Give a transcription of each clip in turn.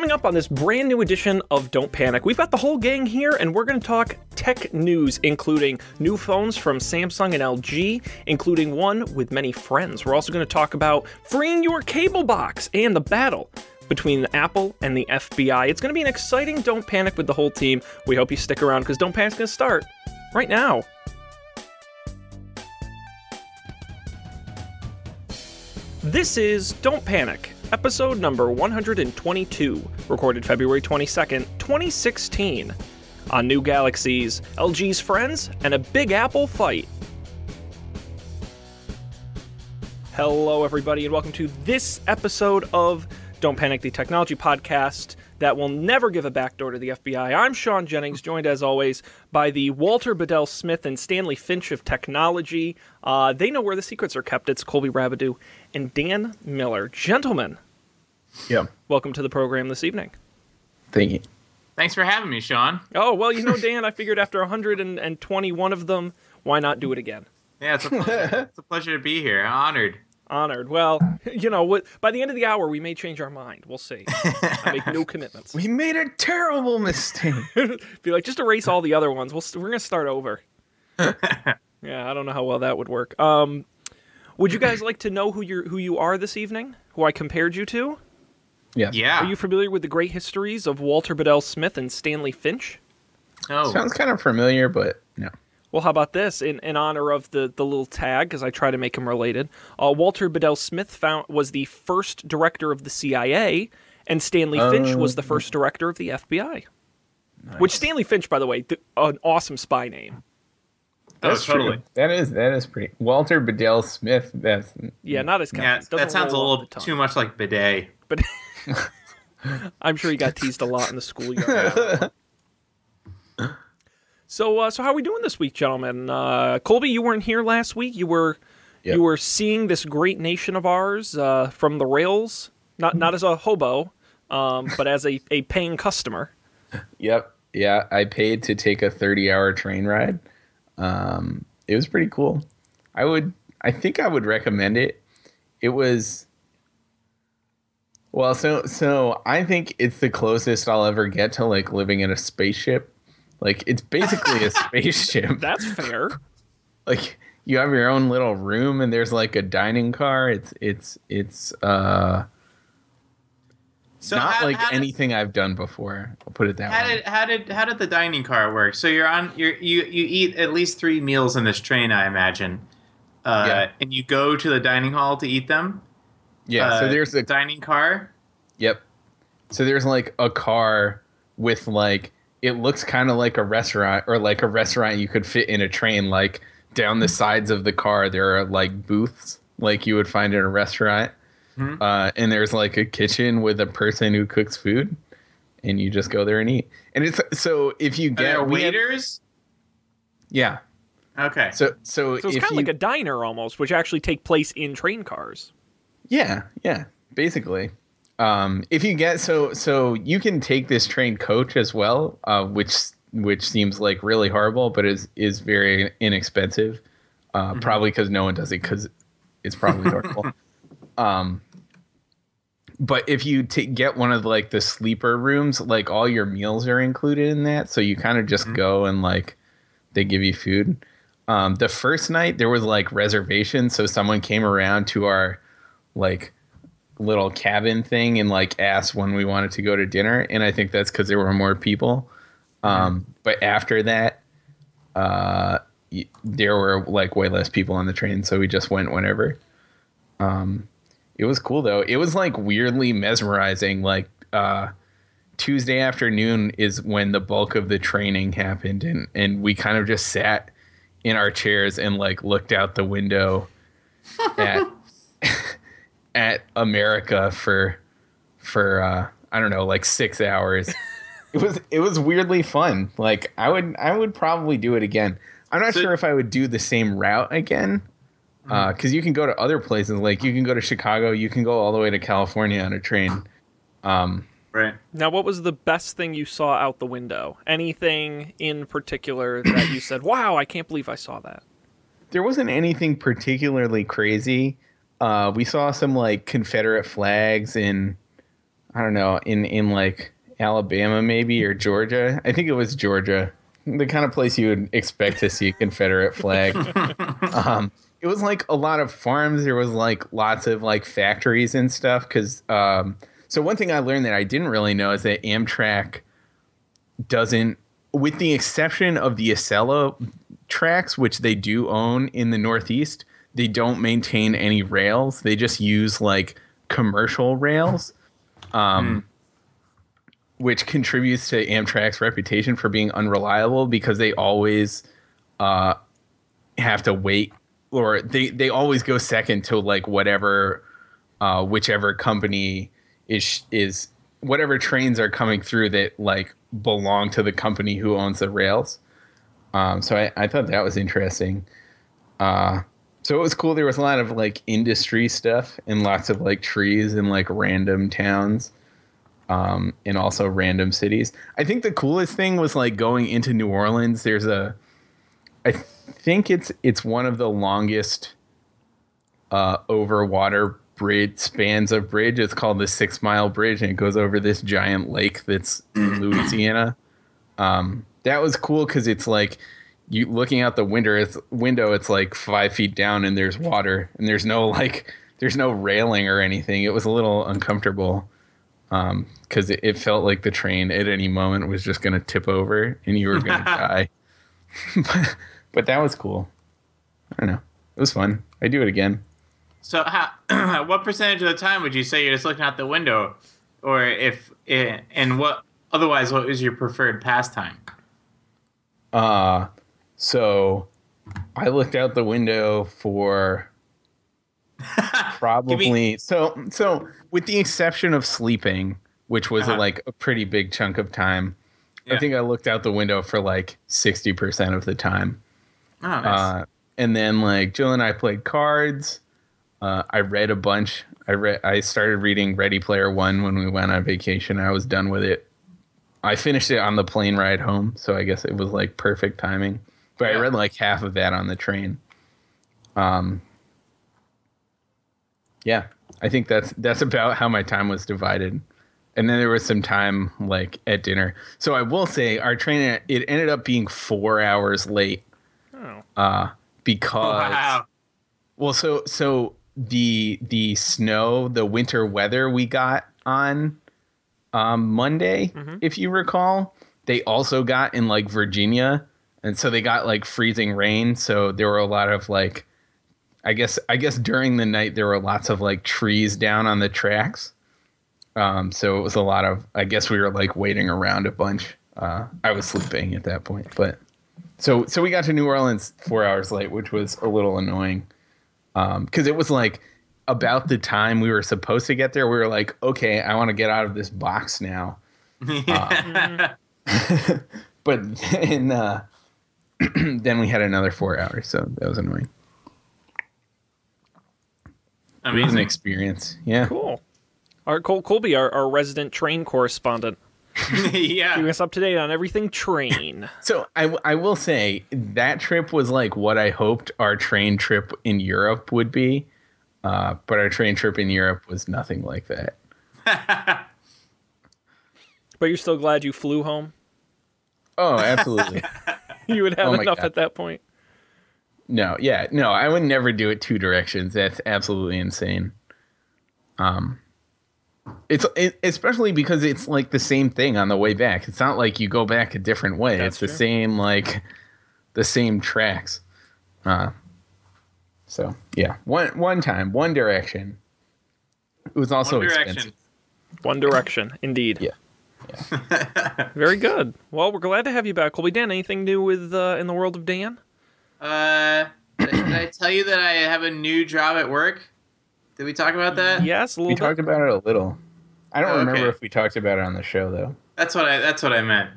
coming up on this brand new edition of Don't Panic, we've got the whole gang here, and we're going to talk tech news, including new phones from Samsung and LG, including one with many friends. We're also going to talk about freeing your cable box and the battle between Apple and the FBI. It's going to be an exciting Don't Panic with the whole team. We hope you stick around because Don't Panic's going to start right now. This is Don't Panic, episode number 122, recorded February 22nd, 2016. On New Galaxies, LG's friends, and a Big Apple fight. Hello, everybody, and welcome to this episode of Don't Panic, the technology podcast that will never give a backdoor to the FBI. I'm Sean Jennings, joined as always by the Walter Bedell Smith and Stanley Finch of technology. Uh, they know where the secrets are kept. It's Colby Rabideau and Dan Miller. Gentlemen, Yeah. welcome to the program this evening. Thank you. Thanks for having me, Sean. Oh, well, you know, Dan, I figured after 121 of them, why not do it again? Yeah, it's a pleasure. it's a pleasure to be here. Honored. Honored. Well, you know, what, by the end of the hour, we may change our mind. We'll see. I make no commitments. We made a terrible mistake. Be like, just erase all the other ones. We'll st- we're gonna start over. yeah, I don't know how well that would work. Um, would you guys like to know who you who you are this evening? Who I compared you to? yeah. Yeah. Are you familiar with the great histories of Walter Bedell Smith and Stanley Finch? oh, Sounds kind of familiar, but no. Well, how about this? In, in honor of the, the little tag, because I try to make them related, uh, Walter Bedell Smith found, was the first director of the CIA, and Stanley Finch was the first director of the FBI. Which Stanley Finch, by the way, th- an awesome spy name. oh, That's totally. true. That is that is pretty. Walter Bedell Smith. That's Yeah, not as. Yeah, that sounds a little too much like bidet. But I'm sure he got teased a lot in the schoolyard. so, uh, so how are we doing this week, gentlemen? Uh, Colby, you weren't here last week. You were, Yep. you were seeing this great nation of ours uh, from the rails, not not as a hobo, um, but as a, a paying customer. Yep. Yeah, I paid to take a 30-hour train ride. Um, it was pretty cool. I would. I think I would recommend it. It was. Well, so so I think it's the closest I'll ever get to like living in a spaceship. Like it's basically a spaceship. That's fair. like you have your own little room and there's like a dining car it's it's it's uh So not how, like how did- anything i've done before i'll put it that How way did how did how did the dining car work? So you're on you're, you you eat at least three meals in this train, I imagine. Uh, Yeah. And you go to the dining hall to eat them. yeah so Uh, there's a dining car. yep so there's like a car with like it looks kind of like a restaurant or like a restaurant you could fit in a train like down the sides of the car there are like booths like you would find in a restaurant Mhm. uh, and there's like a kitchen with a person who cooks food and you just go there and eat and it's so if you Are get there we had- waiters? yeah Okay. So so, So it's kind of like a diner almost, which actually take place in train cars. yeah yeah basically um if you get so so you can take this train coach as well uh which which seems like really horrible but is is very inexpensive uh probably because no one does it because it's probably horrible. Um but if you t- get one of like the sleeper rooms like all your meals are included in that so you kind of just go and like they give you food. Um the first night there was like reservations so someone came around to our like little cabin thing and like asked when we wanted to go to dinner and i think that's because there were more people. Um but after that uh there were like way less people on the train so we just went whenever. Um it was cool though. It was like weirdly mesmerizing like uh tuesday afternoon is when the bulk of the training happened and and we kind of just sat in our chairs and like looked out the window at at America for for uh I don't know, like 6 hours. it was it was weirdly fun. Like I would I would probably do it again. I'm not So- sure if I would do the same route again. Uh, cuz you can go to other places like you can go to Chicago, you can go all the way to California on a train. Um right. Now, what was the best thing you saw out the window? Anything in particular that you said, "Wow, I can't believe I saw that." there wasn't anything particularly crazy. Uh, we saw some like Confederate flags in, I don't know, in in like Alabama maybe or Georgia. I think it was Georgia. The kind of place you would expect to see a Confederate flag. um, it was like a lot of farms. There was like lots of like factories and stuff. Because um, so one thing I learned that I didn't really know is that Amtrak doesn't, with the exception of the Acela tracks, which they do own in the Northeast, they don't maintain any rails. They just use like commercial rails, um, which contributes to Amtrak's reputation for being unreliable because they always uh, have to wait or they, they always go second to like whatever uh, whichever company is is whatever trains are coming through that like belong to the company who owns the rails. Um, so I, I thought that was interesting. Uh, so it was cool. There was a lot of like industry stuff and lots of like trees and like random towns, um, and also random cities. I think the coolest thing was like going into New Orleans. There's a, I think it's it's one of the longest uh, over water bridge spans of bridge. It's called the Six Mile Bridge, and it goes over this giant lake that's in Louisiana. Um, that was cool because it's like you looking out the window. It's window. It's like five feet down, and there's water, and there's no like there's no railing or anything. It was a little uncomfortable because it, it felt like the train at any moment was just going to tip over and you were going to die. but, but that was cool. I don't know. It was fun. I do it again. So, how, what percentage of the time would you say you're just looking out the window, or if eh, and what otherwise what is your preferred pastime? Uh, so I looked out the window for probably so so with the exception of sleeping, which was Uh-huh. like a pretty big chunk of time. I think I looked out the window for like 60% of the time. Oh, nice. Uh, and then like Jill and I played cards. Uh, I read a bunch. I read. I started reading Ready Player One when we went on vacation. I was done with it. I finished it on the plane ride home, so I guess it was like perfect timing. But I read like half of that on the train. Um. Yeah, I think that's that's about how my time was divided. And then there was some time like at dinner. So I will say our train it ended up being four hours late Oh. uh, because wow. well, so so the the snow, the winter weather we got on um, Monday, if you recall, they also got in like Virginia, and so they got like freezing rain. So there were a lot of like, I guess I guess during the night there were lots of like trees down on the tracks. Um, so it was a lot of. I guess we were like waiting around a bunch. Uh, I was sleeping at that point, but so so we got to New Orleans four hours late, which was a little annoying. Um, because it was like about the time we were supposed to get there. We were like, okay, I want to get out of this box now. But then uh, then we had another four hours, so that was annoying. It was an experience. Yeah. Cool. Our Col- Colby, our, our resident train correspondent, keeping yeah. us up to date on everything train. So I, I will say that trip was like what I hoped our train trip in Europe would be, uh, but our train trip in Europe was nothing like that. But you're still glad you flew home? Oh, absolutely. You would have Oh enough God. at that point. no, yeah, no, I would never do it two directions. That's absolutely insane. Um, it's it, especially because it's like the same thing on the way back. It's not like you go back a different way. That's it's the same like the same tracks. Uh, so yeah, one one time, one direction. It was also One expensive. One direction, indeed. Yeah. Very good. Well, we're glad to have you back, Colby. Dan, anything new with uh, in the world of Dan? Uh, did I tell you that I have a new job at work? Did we talk about that? Yes, a We little talked about it a little. I don't Oh, remember okay. if we talked about it on the show though. That's what I. That's what I meant.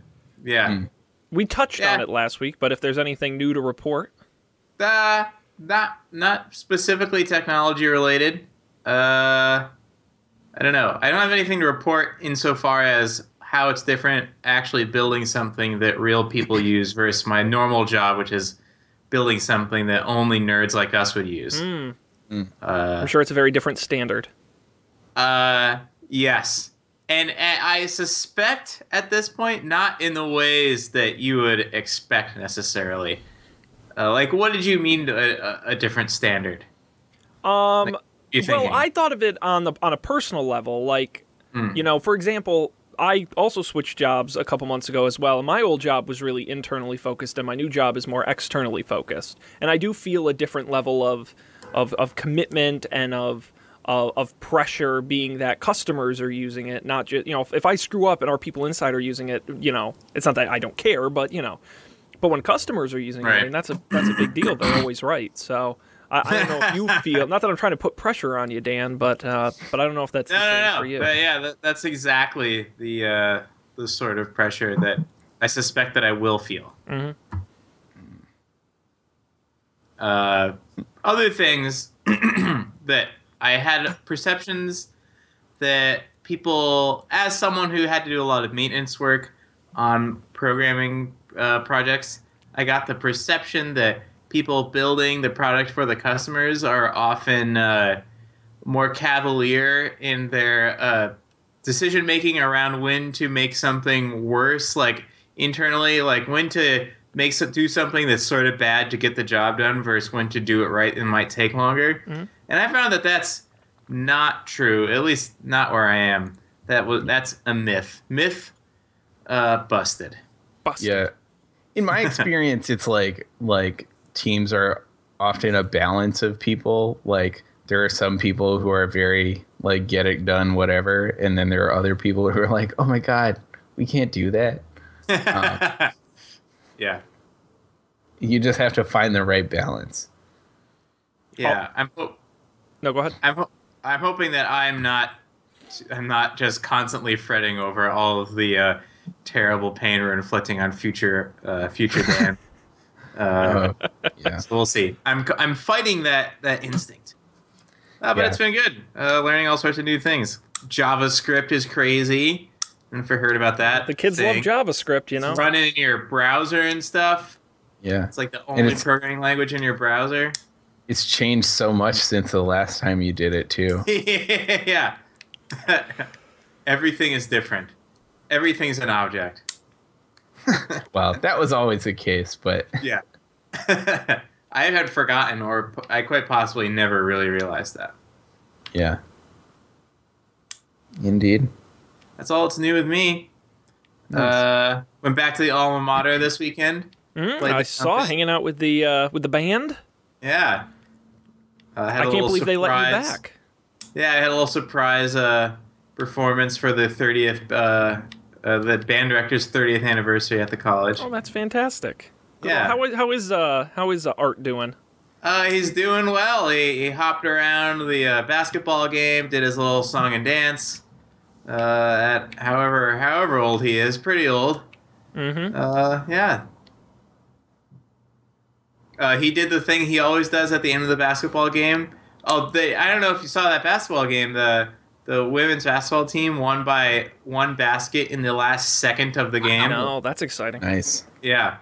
Yeah. Mm. We touched on it last week, but if there's anything new to report, Uh, not not specifically technology related. Uh, I don't know. I don't have anything to report insofar as how it's different actually building something that real people use versus my normal job, which is building something that only nerds like us would use. Mm. Uh, I'm sure it's a very different standard. Uh, yes. and I suspect at this point, not in the ways that you would expect necessarily. Uh, like, what did you mean to a, a different standard? Um, You well. I thought of it on the on a personal level. Like, Mm. you know, for example, I also switched jobs a couple months ago as well. My old job was really internally focused, and my new job is more externally focused. And I do feel a different level of of, of commitment and of of, of pressure being that customers are using it, not just you know if, if I screw up and our people inside are using it, you know, it's not that I don't care, but you know, but when customers are using it, I mean, that's a that's a big deal. They're always right. So I, I don't know if you feel not that I'm trying to put pressure on you, Dan, but uh, but I don't know if that's no, the same no, no. for you. But yeah, that, that's exactly the uh, the sort of pressure that I suspect that I will feel. Mhm. Uh, other things that I had perceptions that people, as someone who had to do a lot of maintenance work on programming uh, projects, I got the perception that people building the product for the customers are often uh, more cavalier in their uh, decision making around when to make something worse, like internally, like when to make so, do something that's sort of bad to get the job done versus when to do it right and might take longer. Mhm. And I found that that's not true, at least not where I am. That was that's a myth. Myth uh, busted. Busted. Yeah. In my experience, it's like like teams are often a balance of people. Like there are some people who are very like get it done, whatever, and then there are other people who are like, oh my god, we can't do that. yeah. You just have to find the right balance. Yeah. I'm ho- No, go ahead. I'm ho- I'm hoping that I'm not I'm not just constantly fretting over all of the uh, terrible pain we're inflicting on future uh, future Dan. Uh, yeah. so we'll see. I'm I'm fighting that that instinct. Uh, but Yeah. it's been good. Uh, learning all sorts of new things. JavaScript is crazy. I don't know if you heard about that. The kids thing. love JavaScript, you know. Run it in your browser and stuff. Yeah. It's like the only programming language in your browser. It's changed so much since the last time you did it too. yeah. Everything is different. Everything's an object. Well, that was always the case, but Yeah. I had forgotten, or I quite possibly never really realized that. yeah. Indeed. That's all it's new with me. Nice. Uh, went back to the alma mater this weekend. Mhm, I saw trumpet. hanging out with the uh, with the band. Yeah. Uh, had I a can't little believe they let you surprise- back. Yeah, I had a little surprise uh, performance for the 30th, uh, the band director's 30th anniversary at the college. Oh, that's fantastic. Yeah. How is how is uh how is uh, Art doing? Uh, he's doing well. He, he hopped around the uh, basketball game, did his little song and dance. Uh, at however however old he is, pretty old. Mm-hmm. Uh, yeah. Uh, he did the thing he always does at the end of the basketball game. Oh, they, I don't know if you saw that basketball game. The the women's basketball team won by one basket in the last second of the game. No, that's exciting. Nice. Yeah.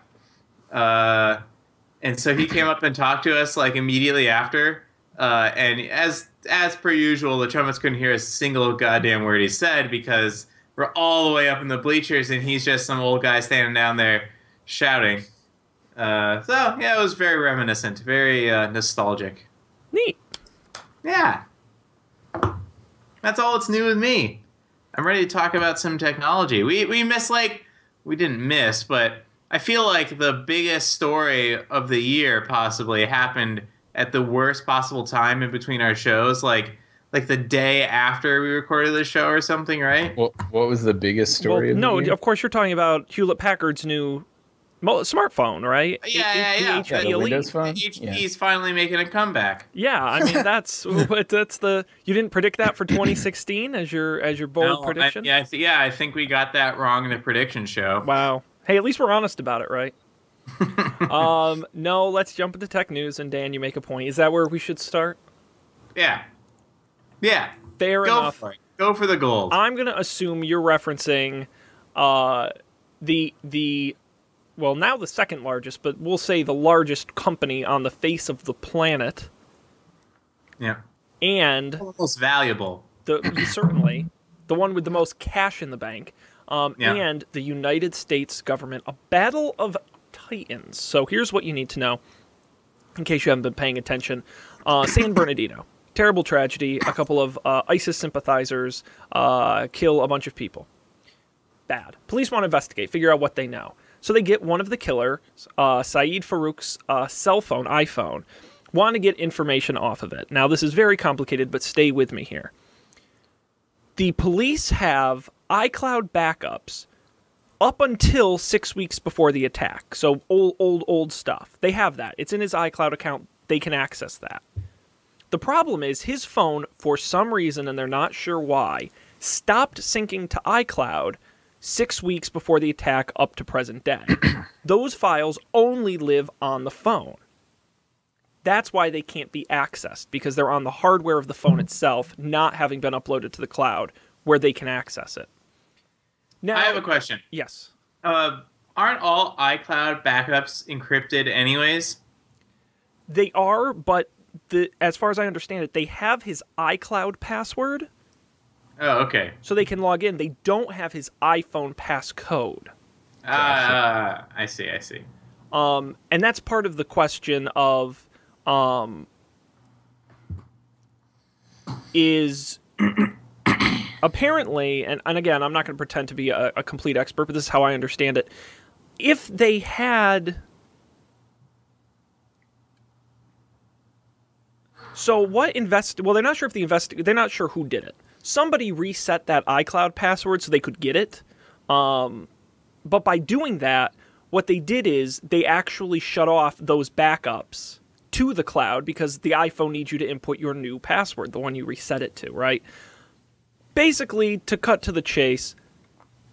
Uh, and so he came up and talked to us like immediately after. Uh, and as as per usual, the trumpets couldn't hear a single goddamn word he said because we're all the way up in the bleachers and he's just some old guy standing down there shouting. Uh, so yeah, it was very reminiscent, very uh, nostalgic. Neat. Yeah. That's all that's new with me. I'm ready to talk about some technology. We we missed like we didn't miss, but I feel like the biggest story of the year possibly happened at the worst possible time in between our shows, like like the day after we recorded the show or something, right? What What was the biggest story? Well, of the no, year? of course you're talking about Hewlett Packard's new mo- smartphone, right? Yeah, H- yeah, the yeah. HP Yeah, the Elite. Windows phone. HP's finally making a comeback. Yeah, I mean that's but that's the you didn't predict that for 2016 as your as your bold No, I- prediction. yeah, I th- yeah, I think we got that wrong in the prediction show. Wow. Hey, at least we're honest about it, right? um, no, let's jump into tech news and Dan, you make a point. Is that where we should start? Yeah, yeah. Fair Go enough. for it. Go for the gold. I'm gonna assume you're referencing uh, the the well now the second largest, but we'll say the largest company on the face of the planet, yeah. and the Most valuable. the certainly the one with the most cash in the bank, um, Yeah. and the United States government, a battle of titans. So here's what you need to know, in case you haven't been paying attention. Uh, San Bernardino, terrible tragedy. A couple of uh, ISIS sympathizers uh, kill a bunch of people. Bad. Police want to investigate, figure out what they know. So they get one of the killers, uh, Saeed Farook's uh, cell phone, iPhone, want to get information off of it. Now, this is very complicated, but stay with me here. The police have iCloud backups up until six weeks before the attack. So old, old, old stuff. They have that. It's in his iCloud account. They can access that. The problem is his phone, for some reason, and they're not sure why, stopped syncing to iCloud six weeks before the attack up to present day. Those files only live on the phone. That's why they can't be accessed, because they're on the hardware of the phone itself, not having been uploaded to the cloud where they can access it. Now, I have a question. yes. Uh, aren't all iCloud backups encrypted anyways? They are, but the as far as I understand it, they have his iCloud password, Oh, okay. so they can log in. They don't have his iPhone passcode. Ah, I see. I see. Um, and that's part of the question of um, is apparently, and, and again, I'm not going to pretend to be a, a complete expert, but this is how I understand it. If they had. So what invest? Well, they're not sure if the invest. They're not sure who did it. Somebody reset that iCloud password so they could get it. Um, but by doing that, what they did is they actually shut off those backups to the cloud because the iPhone needs you to input your new password, the one you reset it to, right? Basically, to cut to the chase,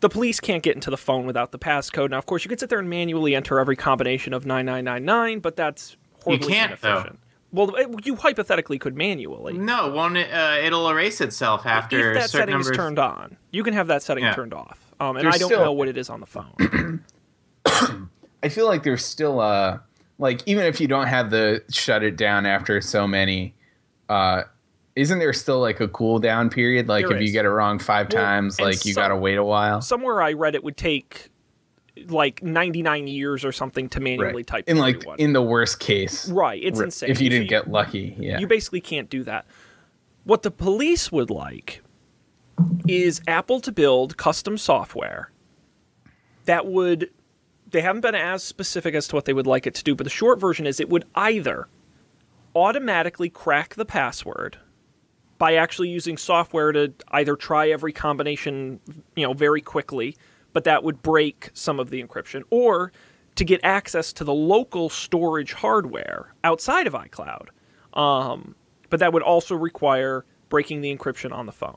the police can't get into the phone without the passcode. Now, of course, you could sit there and manually enter every combination of 9999, but that's horribly can't, though. Inefficient. Well, it- you hypothetically could manually. No, won't it? Uh, it'll erase itself after if a that certain setting is number. of- turned on, you can have that setting Yeah. turned off. Um, and There's I don't still- know what it is on the phone. I feel like there's still uh like even if you don't have the shut it down after so many, uh, isn't there still like a cool down period? Like There if is. you get it wrong five Well, times, like you some- gotta wait a while. somewhere I read it would take like 99 years or something to manually Right. type In like in the worst case. right, it's Ri- insane. If you didn't get lucky, yeah. you basically can't do that. What the police would like is Apple to build custom software that would they haven't been as specific as to what they would like it to do, but the short version is it would either automatically crack the password by actually using software to either try every combination, you know, very quickly, but that would break some of the encryption, or to get access to the local storage hardware outside of iCloud. Um, but that would also require breaking the encryption on the phone.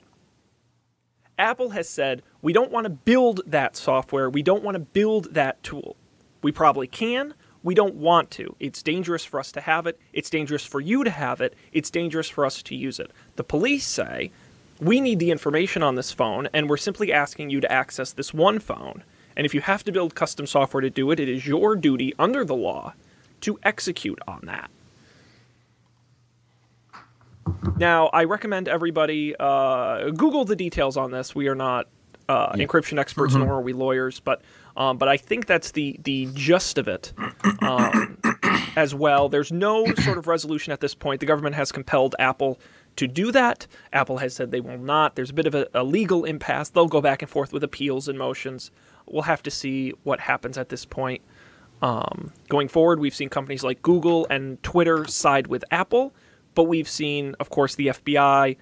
Apple has said, we don't want to build that software. We don't want to build that tool. We probably can. We don't want to. It's dangerous for us to have it. It's dangerous for you to have it. It's dangerous for us to use it. The police say, we need the information on this phone, and we're simply asking you to access this one phone. And if you have to build custom software to do it, it is your duty under the law to execute on that. Now, I recommend everybody uh, Google the details on this. We are not uh, encryption experts, nor are we lawyers, but um, but I think that's the the gist of it. Um, as well, there's no sort of resolution at this point. The government has compelled Apple to do that. Apple has said they will not. There's a bit of a, a legal impasse. They'll go back and forth with appeals and motions. We'll have to see what happens at this point. Um, going forward, we've seen companies like Google and Twitter side with Apple, but we've seen, of course, the FBI,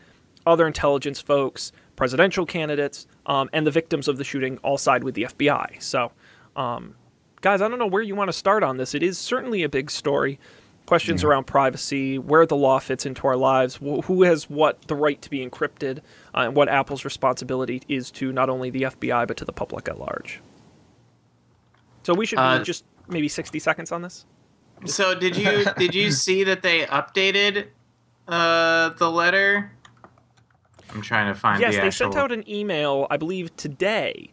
other intelligence folks, presidential candidates, um, and the victims of the shooting all side with the FBI. So, um, guys, I don't know where you want to start on this. It is certainly a big story. Questions around privacy, where the law fits into our lives, wh- who has what the right to be encrypted, uh, and what Apple's responsibility is to not only the FBI but to the public at large. So we should Uh, just maybe 60 seconds on this. So did you did you see that they updated uh, the letter? I'm trying to find Yes, the they actual. sent out an email, I believe, today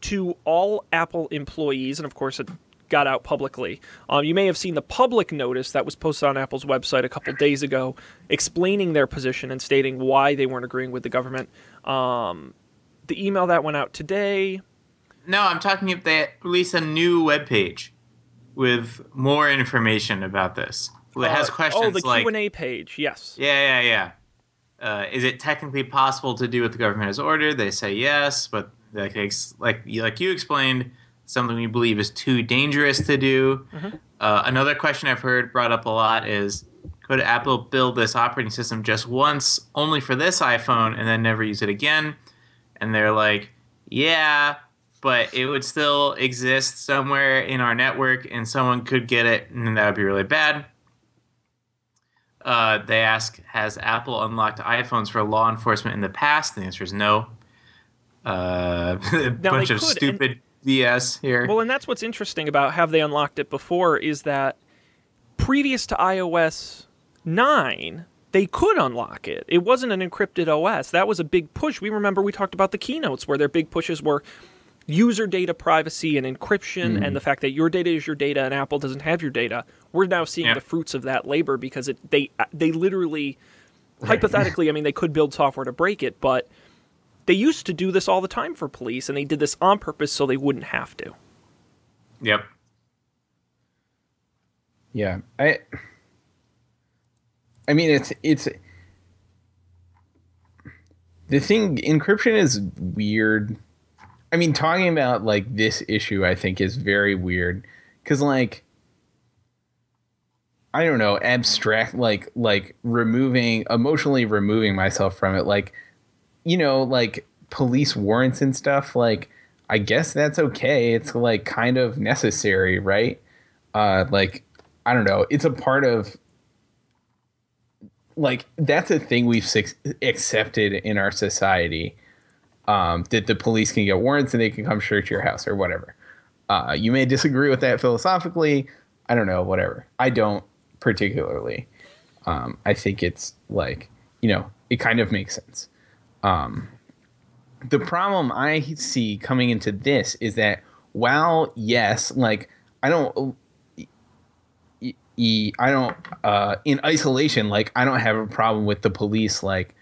to all Apple employees, and of course, it got out publicly. Um, you may have seen the public notice that was posted on Apple's website a couple days ago, explaining their position and stating why they weren't agreeing with the government. Um, the email that went out today. No, I'm talking if they release a new web page with more information about this. It has Uh, questions Oh, the like, Q and A page. Yes. yeah, yeah, yeah. Uh, is it technically possible to do what the government has ordered? They say yes, but like like you explained, something we believe is too dangerous to do. Uh, another question I've heard brought up a lot is, could Apple build this operating system just once, only for this iPhone, and then never use it again? And they're like, yeah, but it would still exist somewhere in our network, and someone could get it, and that would be really bad. Uh, they ask, has Apple unlocked iPhones for law enforcement in the past? And the answer is no. Uh, a bunch of could, and- BS here. Well, and that's what's interesting about have they unlocked it before is that previous to iOS 9, they could unlock it. It wasn't an encrypted OS. That was a big push. We remember we talked about the keynotes where their big pushes were user data privacy and encryption and mm-hmm. the fact that your data is your data and Apple doesn't have your data. We're now seeing Yeah. the fruits of that labor because it they they literally hypothetically, I mean they could build software to break it, but they used to do this all the time for police and they did this on purpose so they wouldn't have to. yep. Yeah, I. I mean, it's it's. The thing, encryption is weird. I mean, talking about like this issue, I think is very weird because, like, I don't know, abstract, like, like removing, emotionally removing myself from it, like, you know, like police warrants and stuff. Like, I guess that's okay. It's like kind of necessary, right? Uh, like I don't know. It's a part of like that's a thing we've accepted in our society um, that the police can get warrants and they can come search your house or whatever. Uh, you may disagree with that philosophically. I don't know. Whatever. I don't particularly. Um, I think it's like you know it kind of makes sense. Um, the problem I see coming into this is that while yes, like I don't I don't uh in isolation like I don't have a problem with the police like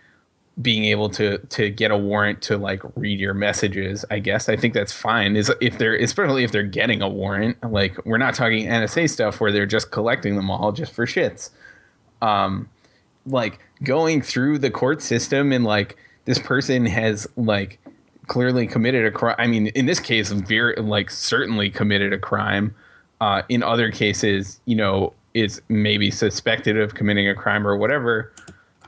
being able to to get a warrant to like read your messages I guess. I think that's fine. Is if they're especially if they're getting a warrant like we're not talking NSA stuff where they're just collecting them all just for shits. Um like going through the court system and like this person has like clearly committed a crime I mean in this case very like certainly committed a crime uh, in other cases, you know, is maybe suspected of committing a crime or whatever.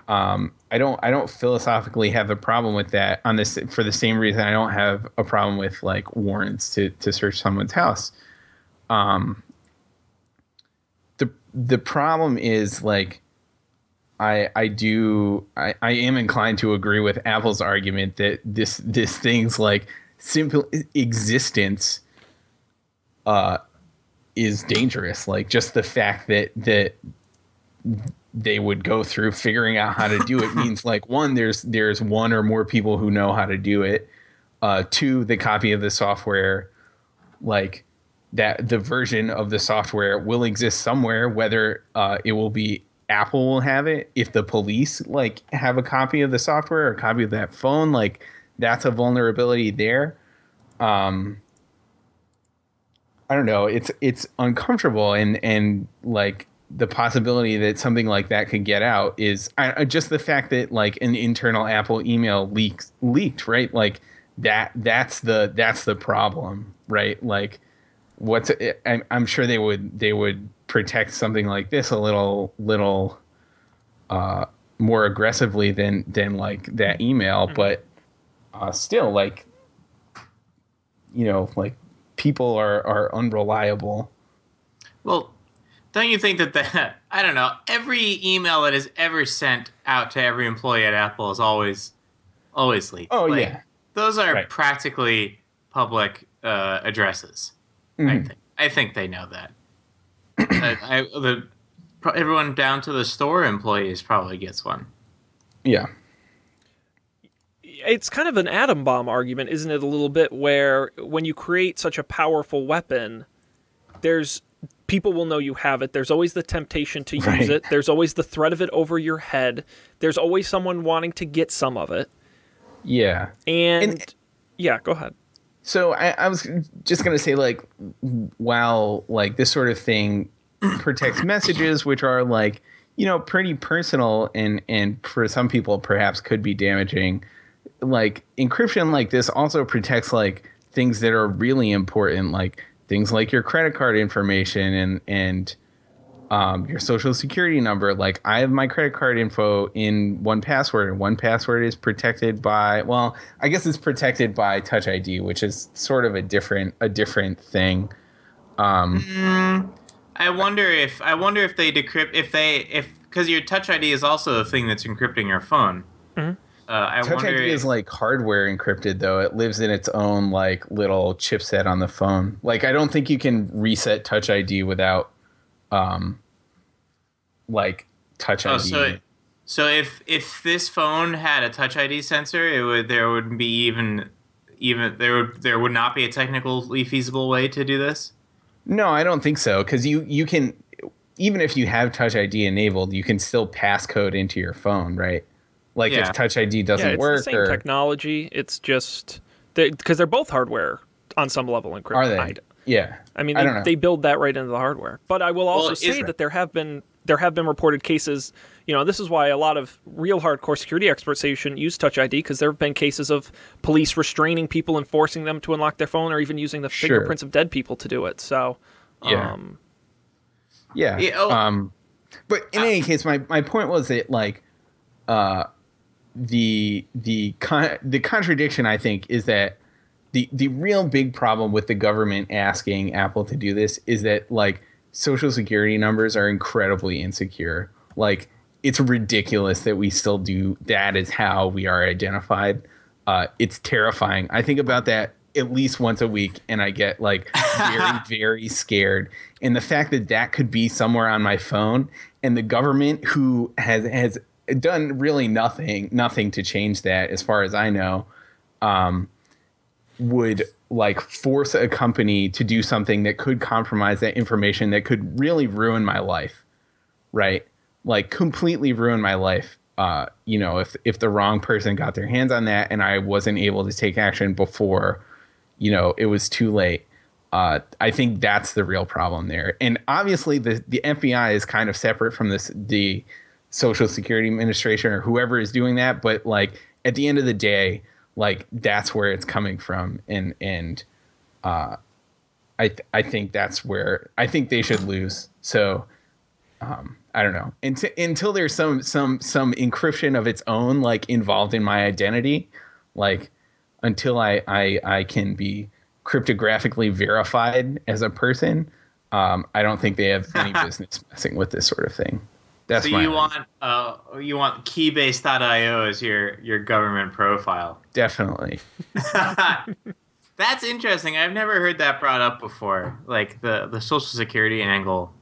Um, I don't, I don't philosophically have a problem with that. On this, for the same reason, I don't have a problem with like warrants to to search someone's house. Um, the the problem is like, I I do I, I am inclined to agree with Apple's argument that this this thing's like simple existence. Uh, is dangerous. Like just the fact that that they would go through figuring out how to do it means like one, there's there's one or more people who know how to do it. Uh, two, the copy of the software, like that the version of the software will exist somewhere. Whether uh, it will be Apple will have it, if the police like have a copy of the software or a copy of that phone, like that's a vulnerability there. Um, I don't know. It's it's uncomfortable and and like the possibility that something like that could get out is I, just the fact that like an internal Apple email leaks leaked, right? Like that that's the that's the problem, right? Like what's I'm, I'm sure they would they would protect something like this a little little uh more aggressively than than like that email, mm-hmm. but uh still like you know like people are are unreliable. Well, don't you think that the I don't know every email that is ever sent out to every employee at Apple is always always leaked. Oh like, yeah, those are right. practically public uh, addresses. Mm-hmm. I think I think they know that. I, I, the everyone down to the store employees probably gets one. Yeah it's kind of an atom bomb argument, isn't it? A little bit where when you create such a powerful weapon, there's people will know you have it. There's always the temptation to use Right. it. There's always the threat of it over your head. There's always someone wanting to get some of it. yeah And, And- Yeah, go ahead. So I, I was just gonna say, like, while like this sort of thing protects messages, which are like, you know, pretty personal and and for some people perhaps could be damaging. Like encryption, like this, also protects like things that are really important, like things like your credit card information and and um, your social security number. Like I have my credit card info in 1Password, and 1Password is protected by well, I guess it's protected by Touch ID, which is sort of a different a different thing. Um, I wonder if I wonder if they decrypt if they if because your Touch ID is also a thing that's encrypting your phone. Mhm. Uh, I Touch wonder. ID is like hardware encrypted though. It lives in its own like little chipset on the phone. Like I don't think you can reset Touch ID without um like Touch oh, ID. so so if if this phone had a Touch ID sensor, it would there would be even even there would there would not be a technically feasible way to do this. No, I don't think so because you you can even if you have Touch ID enabled, you can still passcode into your phone, right? Like Yeah. if Touch ID doesn't yeah, it's work, the same or technology. It's just because they're both hardware on some level encrypted. are they? I, yeah, I mean, I they, don't know. they build that right into the hardware. But I will also it is say right. that there have been there have been reported cases. You know, this is why a lot of real hardcore security experts say you shouldn't use Touch ID because there have been cases of police restraining people and forcing them to unlock their phone, or even using the Sure. fingerprints of dead people to do it. So, Yeah. um, Yeah. Yeah, oh. Um, but in any case, my, my point was that like, uh, the the con- the contradiction I think is that the the real big problem with the government asking Apple to do this is that like social security numbers are incredibly insecure. Like it's ridiculous that we still do that is how we are identified. Uh, it's terrifying. I think about that at least once a week and I get like very very scared. And the fact that that could be somewhere on my phone and the government who has has done really nothing nothing to change that as far as I know um, would like force a company to do something that could compromise that information that could really ruin my life right like completely ruin my life uh, you know if if the wrong person got their hands on that and I wasn't able to take action before you know it was too late uh, I think that's the real problem there. And obviously, the the FBI is kind of separate from this the Social Security Administration or whoever is doing that. But like at the end of the day, like that's where it's coming from, and and uh, I th- I think that's where I think they should lose. So um, I don't know until until there's some some some encryption of its own like involved in my identity, like until I I I can be cryptographically verified as a person, um, I don't think they have any business messing with this sort of thing. That's so you want uh you want keybase.io as your your government profile. definitely. That's interesting. I've never heard that brought up before. Like the the social security angle.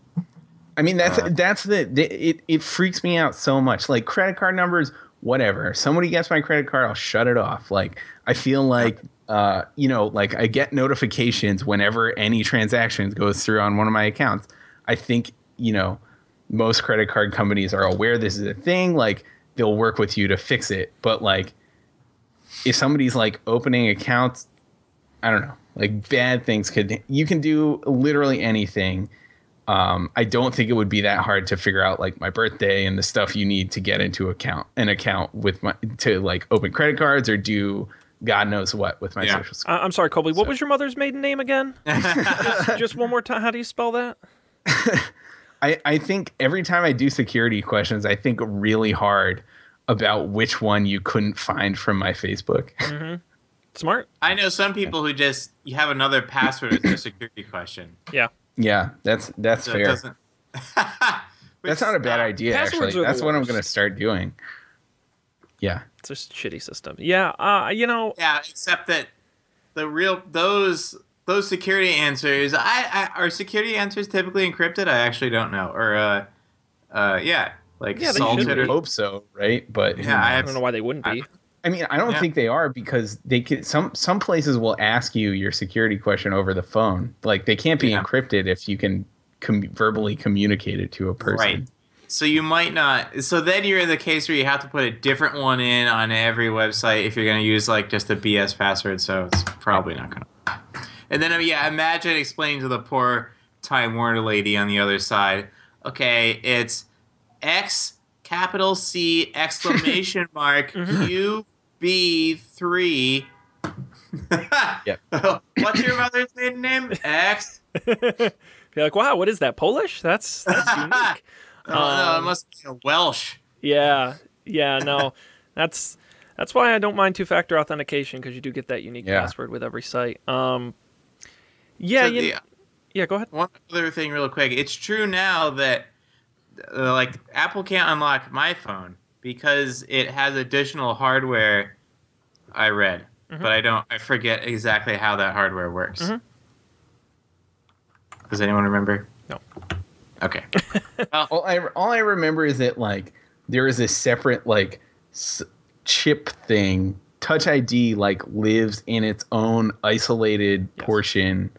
I mean, that's Uh, that's the, the it it freaks me out so much. Like credit card numbers, whatever. Somebody gets my credit card, I'll shut it off. Like I feel like uh, you know, like I get notifications whenever any transactions goes through on one of my accounts. I think, you know, most credit card companies are aware this is a thing, like they'll work with you to fix it. But like if somebody's like opening accounts, I don't know, like bad things could you can do literally anything um, I don't think it would be that hard to figure out like my birthday and the stuff you need to get into account an account with my to like open credit cards or do God knows what with my Yeah. social security. I- I'm sorry, Colby. What was your mother's maiden name again? just, just one more time. How do you spell that? I, I think every time I do security questions, I think really hard about which one you couldn't find from my Facebook. Smart. I know some people who just you have another password as their security question. Yeah. yeah, that's that's So fair. That's not a bad idea. Passwords Actually, that's what I'm going to start doing. Yeah, It's just a shitty system. Yeah. Uh, you know, Yeah, except that the real those those security answers, I, I are security answers typically encrypted? I actually don't know. Or uh, uh, yeah, like Yeah, they salted should or hope so, right? But Yeah, I I don't know why they wouldn't be. I mean, I don't Yeah. think they are because they can. Some some places will ask you your security question over the phone. Like they can't be Yeah. encrypted if you can com- verbally communicate it to a person. Right. So you might not. So then you're in the case where you have to put a different one in on every website if you're going to use like just a BS password. So it's probably not going to. And then yeah, imagine explaining to the poor Time Warner lady on the other side. Okay, it's X capital C exclamation mark U B three. Yep. What's your mother's maiden name? X. You're like, wow, what is that? Polish? That's that's unique. Oh no, it Um, must be a Welsh. Yeah, yeah, no, that's that's why I don't mind two-factor authentication because you do get that unique Yeah. password with every site. Um, yeah, So you, the- yeah, go ahead. one other thing, real quick. It's true now that uh, like Apple can't unlock my phone because it has additional hardware. I read, Mhm. but I don't. I forget exactly how that hardware works. Mhm. Does anyone remember? No. Okay. all I all I remember is that like there is a separate like s- chip thing. Touch ID like lives in its own isolated Yes. portion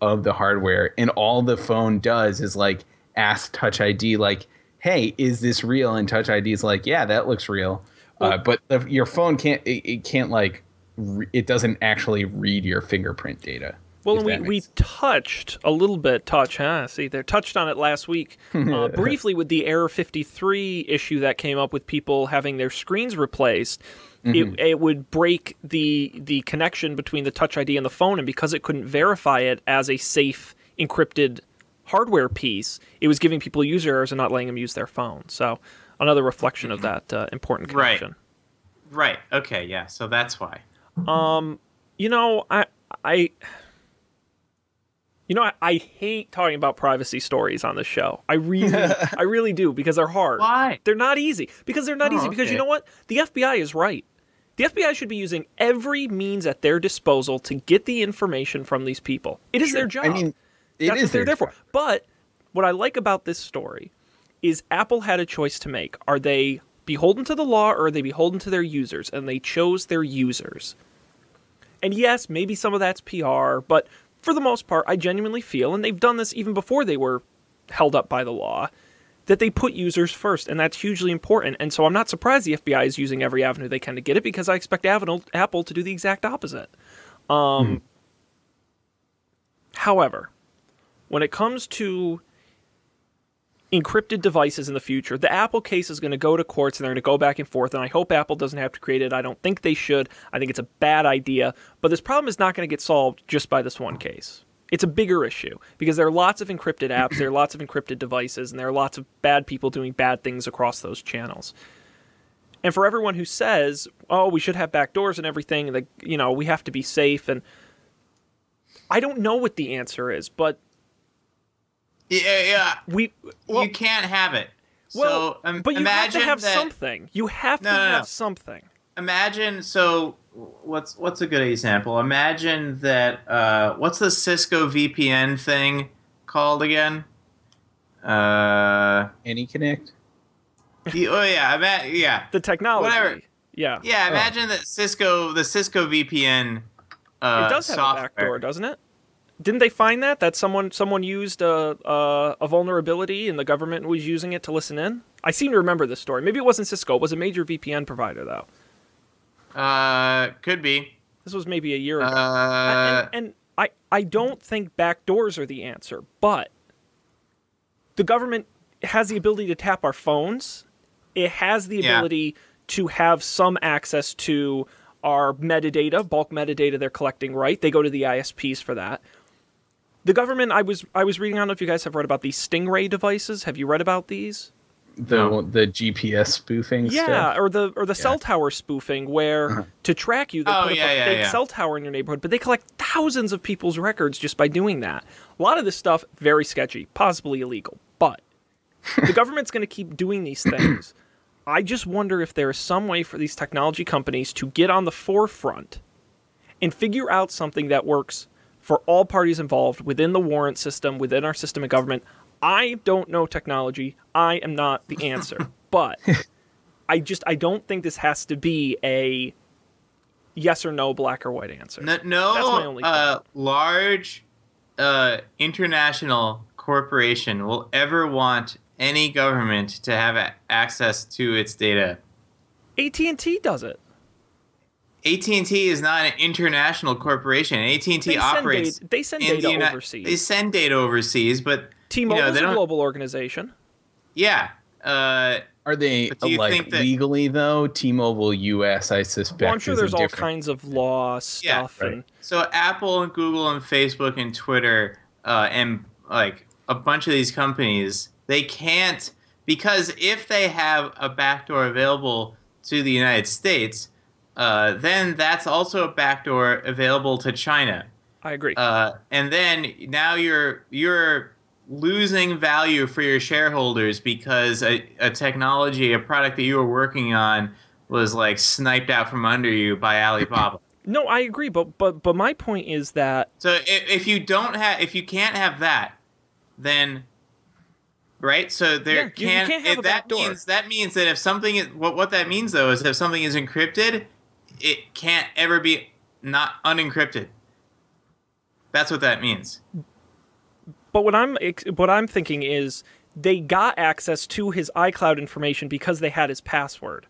of the hardware, and all the phone does is like ask Touch ID like, "Hey, is this real?" And Touch ID is like, "Yeah, that looks real." uh, but the, your phone can't. It, it can't like. Re- it doesn't actually read your fingerprint data. Well, we, we touched a little bit, touch, huh? See, they touched on it last week uh, briefly with the Error 53 issue that came up with people having their screens replaced. Mm-hmm. It, it would break the the connection between the Touch ID and the phone, and because it couldn't verify it as a safe encrypted hardware piece, it was giving people user errors and not letting them use their phone. So another reflection of that uh, important connection. right. Right. Okay. Yeah. So that's why. Um, you know, I, I, you know, I, I hate talking about privacy stories on the show. I really, I really do because they're hard. Why? They're not easy because they're not Oh, easy because you know what? The FBI is right. The FBI should be using every means at their disposal to get the information from these people. It is their job. I mean, it That's is what they're their there for. But what I like about this story is Apple had a choice to make. Are they beholden to the law or are they beholden to their users? And they chose their users. And yes, maybe some of that's PR, but for the most part, I genuinely feel, and they've done this even before they were held up by the law, that they put users first, and that's hugely important. And so I'm not surprised the FBI is using every avenue they can to get it because I expect Apple, to do the exact opposite. Um, However, when it comes to encrypted devices in the future, the Apple case is going to go to courts and they're going to go back and forth. And I hope Apple doesn't have to create it. I don't think they should. I think it's a bad idea. But this problem is not going to get solved just by this one case. It's a bigger issue because there are lots of encrypted apps, there are lots of encrypted devices, and there are lots of bad people doing bad things across those channels. And for everyone who says, "Oh, we should have backdoors and everything," like you know, we have to be safe, and I don't know what the answer is, but Yeah. Yeah. we well, you can't have it. well, so um, but you have to have that, something. You have No, to no, no. have something. Imagine so what's what's a good example imagine that uh, what's the cisco vpn thing called again uh AnyConnect? the, oh yeah ima- yeah The technology. Whatever. Yeah. yeah imagine that cisco the cisco vpn uh, it does have software. a backdoor, doesn't it? Didn't they find that that someone someone used a, a a vulnerability and the government was using it to listen in? I seem to remember this story. Maybe it wasn't Cisco. It was a major VPN provider though. Uh could be This was maybe a year ago. uh and, and I I don't think backdoors are the answer, but the government has the ability to tap our phones. It has the Yeah. ability to have some access to our metadata, bulk metadata they're collecting, right? They go to the ISPs for that. The government, I was I was reading. I don't know if you guys have read about these Stingray devices. Have you read about these? The No. the GPS spoofing Yeah, stuff. or the or the cell tower spoofing, where Uh-huh. to track you, they Oh, put up yeah, a yeah, fake yeah. cell tower in your neighborhood, but they collect thousands of people's records just by doing that. A lot of this stuff very sketchy, possibly illegal, but the government's going to keep doing these things. I just wonder if there is some way for these technology companies to get on the forefront and figure out something that works for all parties involved within the warrant system, within our system of government. I don't know technology. I am not the answer. but I just I don't think this has to be a yes or no black or white answer. No, no That's my only uh, large uh, international corporation will ever want any government to have a- access to its data. AT&T does it. AT&T is not an international corporation. AT&T They send operates data, they send data Uni- overseas. They send data overseas, but T-Mobile's you know, they a global organization. yeah, uh, Are they do you like think that- legally though? T-Mobile US, I suspect. Well, I'm sure there's all different- kinds of law Yeah, stuff right. and So Apple and Google and Facebook and Twitter uh, and like a bunch of these companies, they can't because if they have a backdoor available to the United States, uh, then that's also a backdoor available to China. I agree. Uh, and then now you're you're losing value for your shareholders because a, a technology, a product that you were working on, was like sniped out from under you by Alibaba. no, I agree, but but but my point is that So if, if you don't have, if you can't have that, then right. So there Yeah, you- you can if a that means that means that if something is what what that means though is if something is encrypted, it can't ever be not unencrypted. That's what that means. But what I'm what I'm thinking is they got access to his iCloud information because they had his password.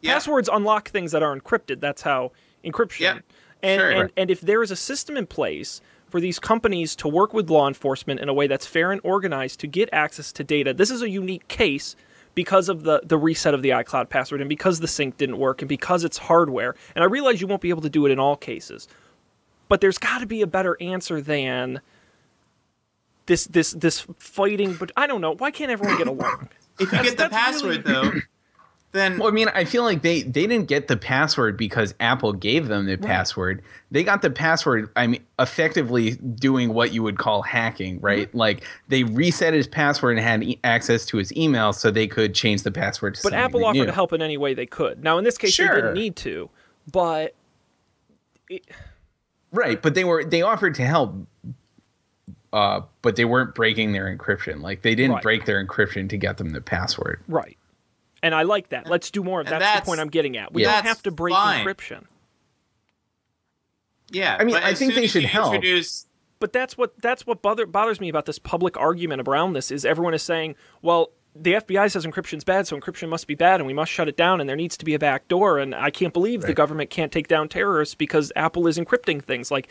Yeah. Passwords unlock things that are encrypted. That's how encryption. Yep. And, Sure. and and if there is a system in place for these companies to work with law enforcement in a way that's fair and organized to get access to data, this is a unique case because of the the reset of the iCloud password and because the sync didn't work and because it's hardware. And I realize you won't be able to do it in all cases. But there's got to be a better answer than this this this fighting but I don't know, why can't everyone get along? If you That's- get the that's really- password though, then Well, I mean, I feel like they they didn't get the password because Apple gave them the password. They got the password. I mean, effectively doing what you would call hacking, right? Mm-hmm. Like they reset his password and had e- access to his email, so they could change the password. To But Apple offered knew. to help in any way they could. Now in this case they didn't need to, but Right, but they were they offered to help. Uh, but they weren't breaking their encryption. Like they didn't Right. break their encryption to get them the password. right. And I like that. Let's do more. And That's, that's- the point I'm getting at. We Yeah. don't have to break fine. encryption. yeah. I mean, I think they should help. Introduce, But that's what that's what bother, bothers me about this public argument around this is everyone is saying, well, the FBI says encryption's bad, so encryption must be bad, and we must shut it down, and there needs to be a back door. And I can't believe the government can't take down terrorists because Apple is encrypting things. Like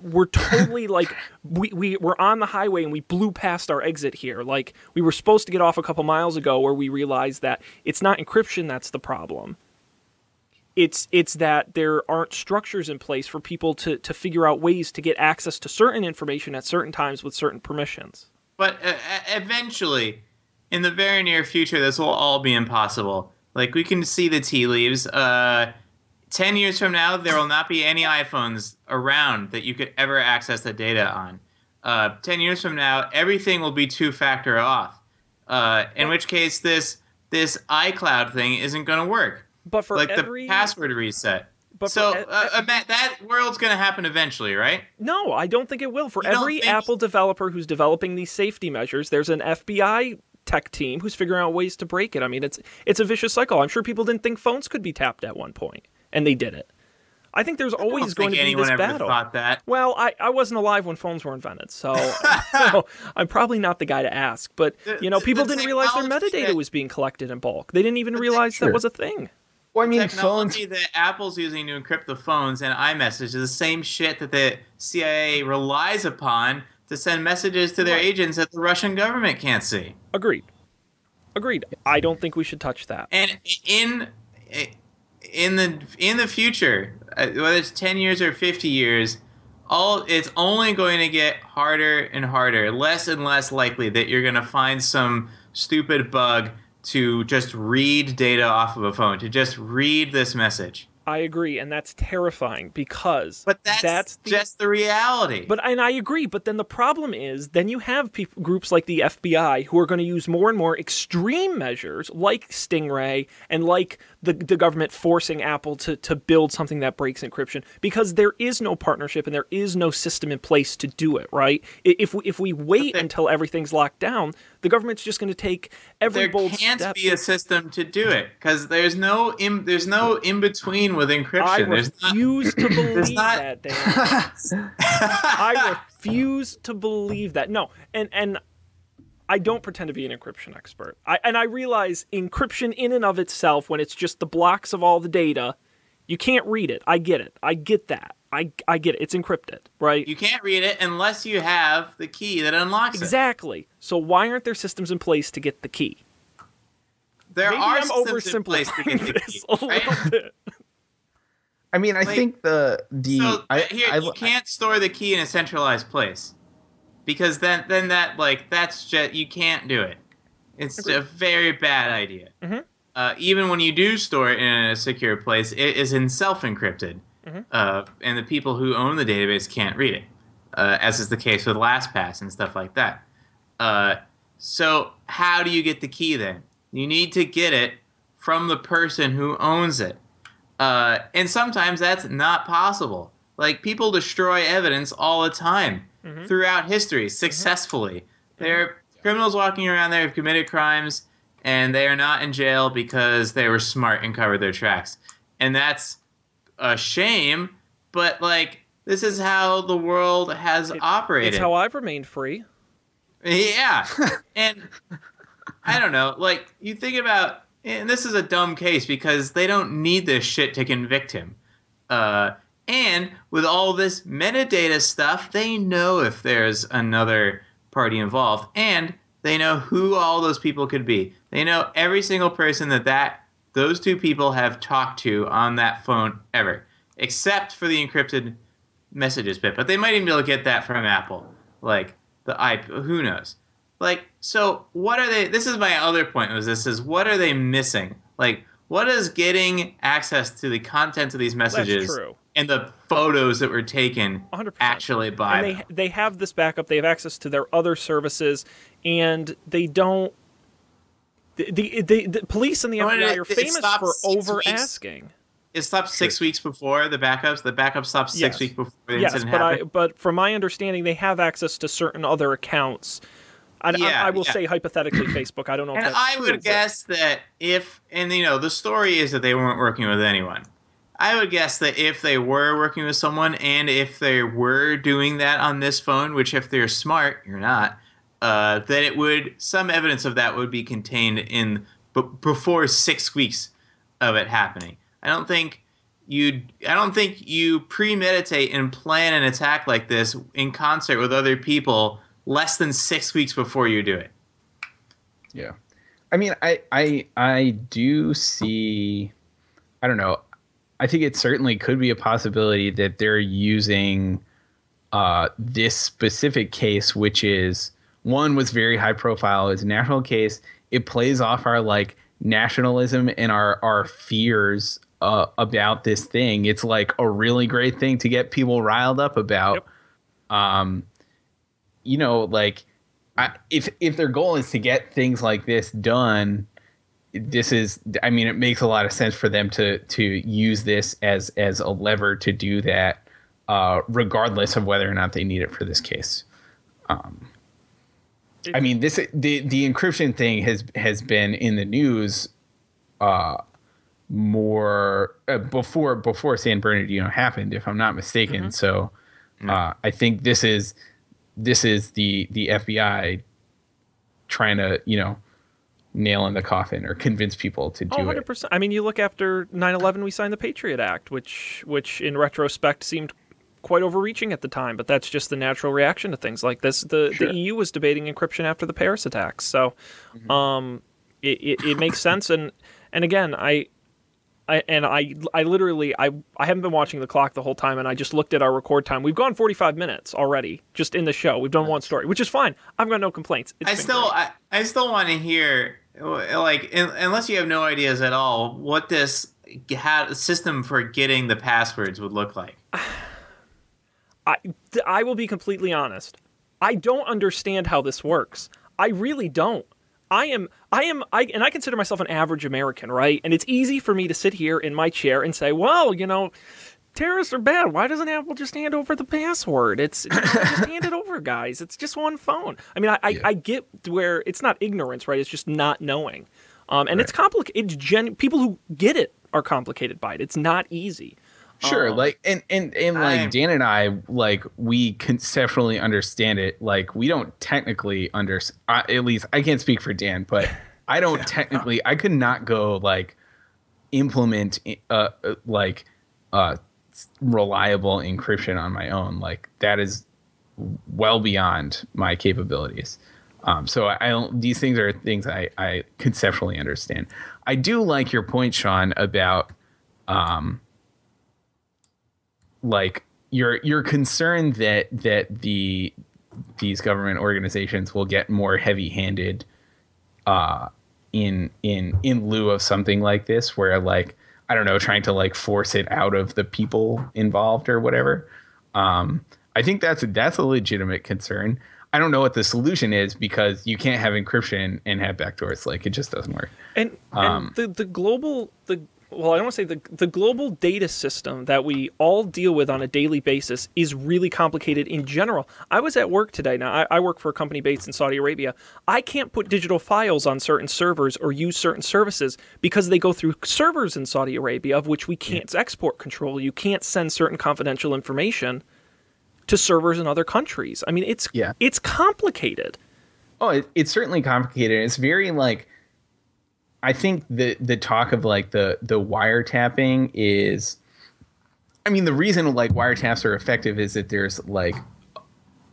we're totally like we, we we're on the highway and we blew past our exit here. Like we were supposed to get off a couple miles ago where we realized that it's not encryption that's the problem. It's it's that there aren't structures in place for people to, to figure out ways to get access to certain information at certain times with certain permissions. but uh, eventually, in the very near future, this will all be impossible. Like we can see the tea leaves. Uh, Ten years from now, there will not be any iPhones around that you could ever access the data on. Uh, Ten years from now, everything will be two-factor auth. Uh, in which case, this this iCloud thing isn't going to work. But for like every the password reset. but so for e- uh, uh, that- world's going to happen eventually, right? No, I don't think it will. For You every Apple developer who's developing these safety measures, there's an FBI tech team who's figuring out ways to break it. I mean, it's it's a vicious cycle. I'm sure people didn't think phones could be tapped at one point, and they did it. I think there's I don't always going to be this ever battle. thought that. Well, I, I wasn't alive when phones were invented, so, so I'm probably not the guy to ask. But The- you know, people the didn't realize their metadata that- was being collected in bulk. They didn't even realize Sure. that was a thing. Well, I mean, phones. technology that Apple's using to encrypt the phones and iMessage is the same shit that the CIA relies upon to send messages to their Right. agents that the Russian government can't see. Agreed. Agreed. I don't think we should touch that. And in in the in the future, uh, whether it's ten years or fifty years, all it's only going to get harder and harder, less and less likely that you're going to find some stupid bug to just read data off of a phone, to just read this message. I agree, and that's terrifying because But that's, the, just the reality. But and I agree, but then the problem is then you have peop groups like the FBI who are going to use more and more extreme measures like Stingray and like the the government forcing Apple to to build something that breaks encryption because there is no partnership and there is no system in place to do it, right? If we, if we wait until everything's locked down, the government's just going to take every there bold can't step. be a system to do it because there's no in, there's no in between with I encryption. There's not. refuse to believe not- that, Dan. I refuse to believe that. No, and and I don't pretend to be an encryption expert. I, and I realize encryption in and of itself, when it's just the blocks of all the data, you can't read it. I get it. I get that. I, I get it. It's encrypted, right? You can't read it unless you have the key that unlocks it. exactly. So why aren't there systems in place to get the key? There Maybe are I'm systems in place to get oversimplifying the this key. a right? little bit. I mean, I Like- think the the So I, here I, you can't store the key in a centralized place because then then that like that's just you can't do it. It's Agreed. a very bad idea. Mhm. Uh, even when you do store it in a secure place, it is in self encrypted, Mhm. uh, and the people who own the database can't read it, uh, as is the case with LastPass and stuff like that. Uh, so how do you get the key then? You need to get it from the person who owns it. Uh, and sometimes that's not possible. Like people destroy evidence all the time Mhm. throughout history successfully. There are criminals walking around there who've committed crimes and they are not in jail because they were smart and covered their tracks. And that's a shame, but like this is how the world has It- operated. It's how I've remained free. Yeah. and I don't know, like you think about and this is a dumb case because they don't need this shit to convict him. Uh and with all this metadata stuff, they know if there's another party involved and they know who all those people could be. They know every single person that that those two people have talked to on that phone ever, except for the encrypted messages bit. But they might even be able to get that from Apple, like the IP. Who knows? Like, so what are they? This is my other point. Was this is what are they missing? Like, what is getting access to the content of these messages and the photos that were taken 100%. actually by and them? they they have this backup. They have access to their other services, and they don't. The, the, the, the police and the oh, Well, FBI it- are famous for over weeks. asking. It stopped six weeks before the backups. The backup stopped six Yes. weeks before the Yes, incident but I but from my understanding, they have access to certain other accounts. And I, Yeah, I will yeah. say hypothetically, Facebook. I don't know. if And that's I true, would but- guess that if, and you know, the story is that they weren't working with anyone. I would guess that if they were working with someone and if they were doing that on this phone, which if they're smart, you're not, uh, that it would, some evidence of that would be contained in b- before six weeks of it happening. I don't think you, I don't think you premeditate and plan an attack like this in concert with other people less than six weeks before you do it. Yeah. I mean, I I I do see I don't know. I think it certainly could be a possibility that they're using uh, this specific case, which is one was very high profile, is a national case. It plays off our like nationalism and our our fears uh, about this thing. It's like a really great thing to get people riled up about. Um, you know, like I, if if their goal is to get things like this done, this is I mean it makes a lot of sense for them to to use this as as a lever to do that, uh, regardless of whether or not they need it for this case. Um, I mean this the the encryption thing has has been in the news, uh, more uh, before before San Bernardino happened, if I'm not mistaken. So, uh, I think this is this is the the FBI trying to you know nail in the coffin or convince people to do Oh, it. 100%. I mean, you look after 9/11, we signed the Patriot Act, which which in retrospect seemed quite overreaching at the time, but that's just the natural reaction to things like this. The Sure. the EU was debating encryption after the Paris attacks, so um, it, it, it makes sense. And and again, I. I, and I, I literally, I, I haven't been watching the clock the whole time, and I just looked at our record time. We've gone 45 minutes already, just in the show. We've done one story, which is fine. I've got no complaints. It's I still, great. I, I still want to hear, like, in, unless you have no ideas at all, what this ha- system for getting the passwords would look like. I, I will be completely honest. I don't understand how this works. I really don't. I am I am I and I consider myself an average American, right? And it's easy for me to sit here in my chair and say, "Well, you know, terrorists are bad. Why doesn't Apple just hand over the password? It's just hand it over, guys. It's just one phone." I mean, I, I, Yeah. I get where it's not ignorance, right? It's just not knowing. Um, and it's complicated. It's gen- people who get it are complicated by it. It's not easy. Sure, Um, like and and and like I'm- Dan and I like we conceptually understand it. Like we don't technically under uh, at least I can't speak for Dan, but I don't technically. I could not go like implement uh uh, like uh reliable encryption on my own. Like that is well beyond my capabilities. Um, so I, I don't. These things are things I I conceptually understand. I do like your point, Sean, about um like you're you're concerned that that the these government organizations will get more heavy-handed uh in in in lieu of something like this where like i don't know trying to like force it out of the people involved or whatever. Um i think that's that's a legitimate concern. I don't know what the solution is because you can't have encryption and have backdoors. Like it just doesn't work. And, Um, and the the global the well, I don't want to say the the global data system that we all deal with on a daily basis is really complicated in general. I was at work today. Now I, I work for a company based in Saudi Arabia. I can't put digital files on certain servers or use certain services because they go through servers in Saudi Arabia of which we hmm. can't export control. You can't send certain confidential information to servers in other countries. I mean, it's Yeah. it's complicated. Oh, it, it's certainly complicated. It's very like I think the the talk of like the the wiretapping is I mean the reason like wiretaps are effective is that there's like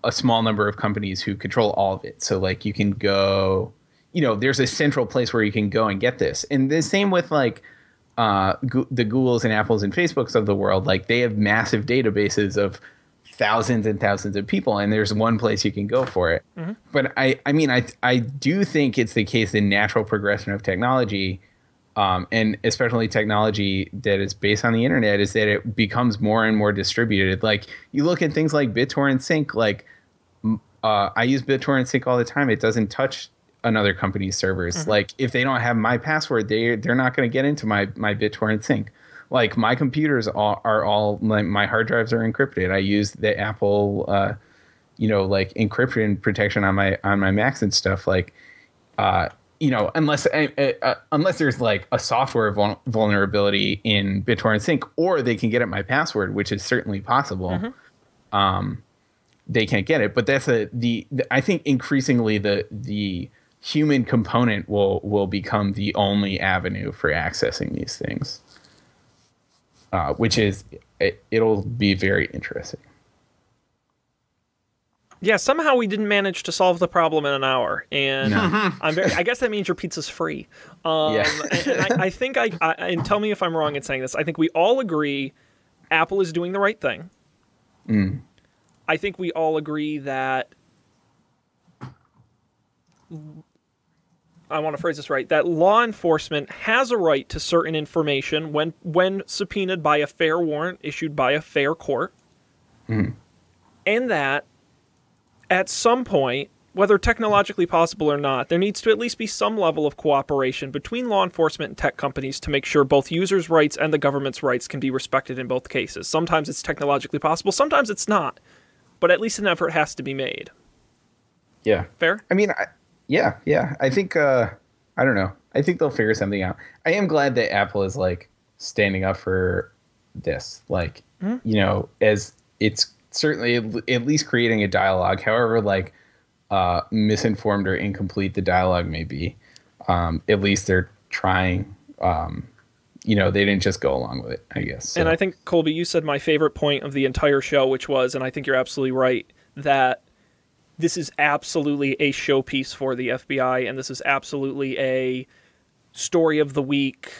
a small number of companies who control all of it. So like you can go you know, there's a central place where you can go and get this. And the same with like uh, the Googles and Apples and Facebooks of the world, like they have massive databases of thousands and thousands of people, and there's one place you can go for it. But I, I mean, I, I do think it's the case in natural progression of technology, um, and especially technology that is based on the internet, is that it becomes more and more distributed. Like you look at things like BitTorrent Sync, like uh, I use BitTorrent Sync all the time. It doesn't touch another company's servers. Like if they don't have my password, they they're not going to get into my my BitTorrent Sync. Like my computers all, are all my, my hard drives are encrypted. I use the Apple, uh, you know, like encryption protection on my on my Macs and stuff. Like, uh, you know, unless uh, uh, unless there's like a software vul- vulnerability in BitTorrent Sync, or they can get at my password, which is certainly possible Um, they can't get it. But that's a the, the I think increasingly the the human component will will become the only avenue for accessing these things, uh, which is it, it'll be very interesting. Yeah, somehow we didn't manage to solve the problem in an hour, and No. I'm very. I guess that means your pizza's free. Um, Yeah. and, and I, I think I, I and tell me if I'm wrong in saying this. I think we all agree Apple is doing the right thing. I think we all agree that. I want to phrase this right. That law enforcement has a right to certain information when when subpoenaed by a fair warrant issued by a fair court, hmm. and that at some point, whether technologically possible or not, there needs to at least be some level of cooperation between law enforcement and tech companies to make sure both users' rights and the government's rights can be respected in both cases. Sometimes it's technologically possible, sometimes it's not, but at least an effort has to be made. Yeah. Fair? I mean, I, yeah, yeah. I think uh, I don't know. I think they'll figure something out. I am glad that Apple is like standing up for this. Like, you know, as it's certainly at at least creating a dialogue. However, like uh, misinformed or incomplete the dialogue may be, um, at least they're trying. Um, you know, they didn't just go along with it. I guess. So, And I think, Colby, you said my favorite point of the entire show, which was, and I think you're absolutely right, that this is absolutely a showpiece for the FBI, and this is absolutely a story of the week,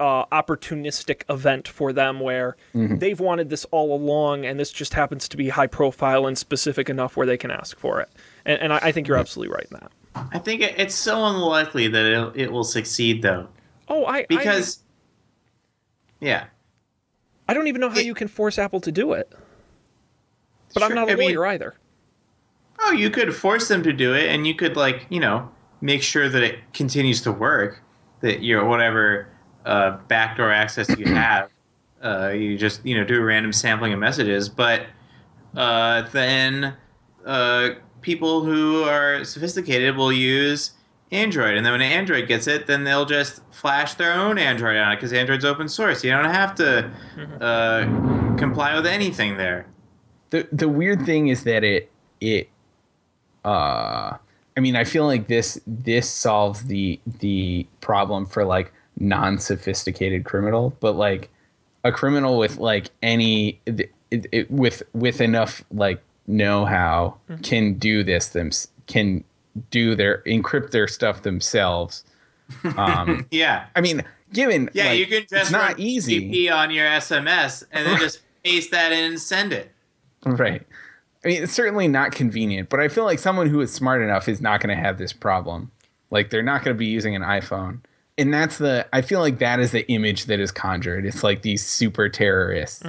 uh, opportunistic event for them where they've wanted this all along, and this just happens to be high profile and specific enough where they can ask for it. And, and I, I think you're absolutely right in that. I think it's so unlikely that it, it will succeed, though, Oh, I I- because yeah, I, don't even know how it- you can force Apple to do it. But I'm Sure, not a I mean- lawyer either. Oh, you could force them to do it, and you could like you know make sure that it continues to work. That you know whatever uh, backdoor access you have, uh, you just you know do a random sampling of messages. But uh, then uh, people who are sophisticated will use Android, and then when Android gets it, then they'll just flash their own Android on it because Android's open source. You don't have to uh, comply with anything there. the the weird thing is that it it uh I mean I feel like this this solves the the problem for like non-sophisticated criminal, but like a criminal with like any it, it, with with enough like know-how can do this them can do their encrypt their stuff themselves. Um Yeah, I mean, given yeah, like, you can just not easy. On your SMS and then just paste that in and send it. Right. I mean, it's certainly not convenient, but I feel like someone who is smart enough is not going to have this problem. Like, they're not going to be using an iPhone. And that's the, I feel like that is the image that is conjured. It's like these super terrorists.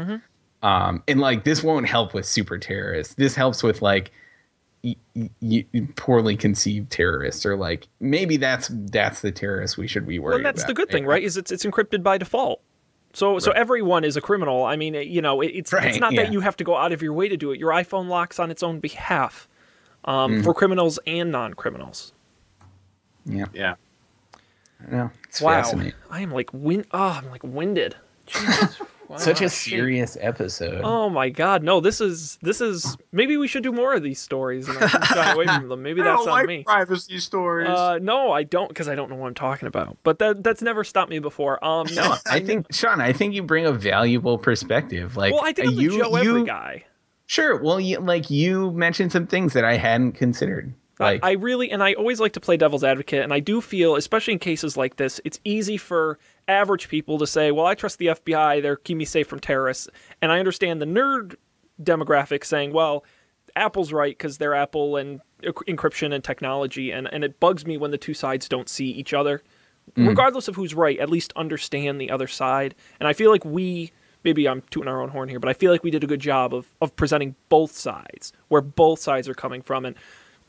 Um, and like, this won't help with super terrorists. This helps with like y- y- y- poorly conceived terrorists, or like maybe that's that's the terrorists we should be worried Well, that's about. the good thing, right? Is it's it's encrypted by default. So so everyone is a criminal. I mean, you know, it- it's it's not yeah. that you have to go out of your way to do it. Your iPhone locks on its own behalf um, Mm-hmm. for criminals and non-criminals. Yeah. Yeah. No, it's Wow, fascinating. I am like win. Oh, I'm like winded. Jesus. Such a serious episode. Oh my god, no! This is this is maybe we should do more of these stories and I should shy away from them. Maybe that's on me. privacy stories. Uh, no, I don't because I don't know what I'm talking about. But that that's never stopped me before. Um, no, No, I think Sean, I think you bring a valuable perspective. Like, well, I think uh, I'm you, the Joe you, Every guy. Sure. Well, you, like you mentioned some things that I hadn't considered. Like, I really and I always like to play devil's advocate, and I do feel, especially in cases like this, it's easy for average people to say, "Well, I trust the FBI; they're keep me safe from terrorists." And I understand the nerd demographic saying, "Well, Apple's right because they're Apple and encryption and technology," and and it bugs me when the two sides don't see each other, regardless of who's right. At least understand the other side, and I feel like we. Maybe I'm tooting our own horn here, but I feel like we did a good job of, of presenting both sides, where both sides are coming from. And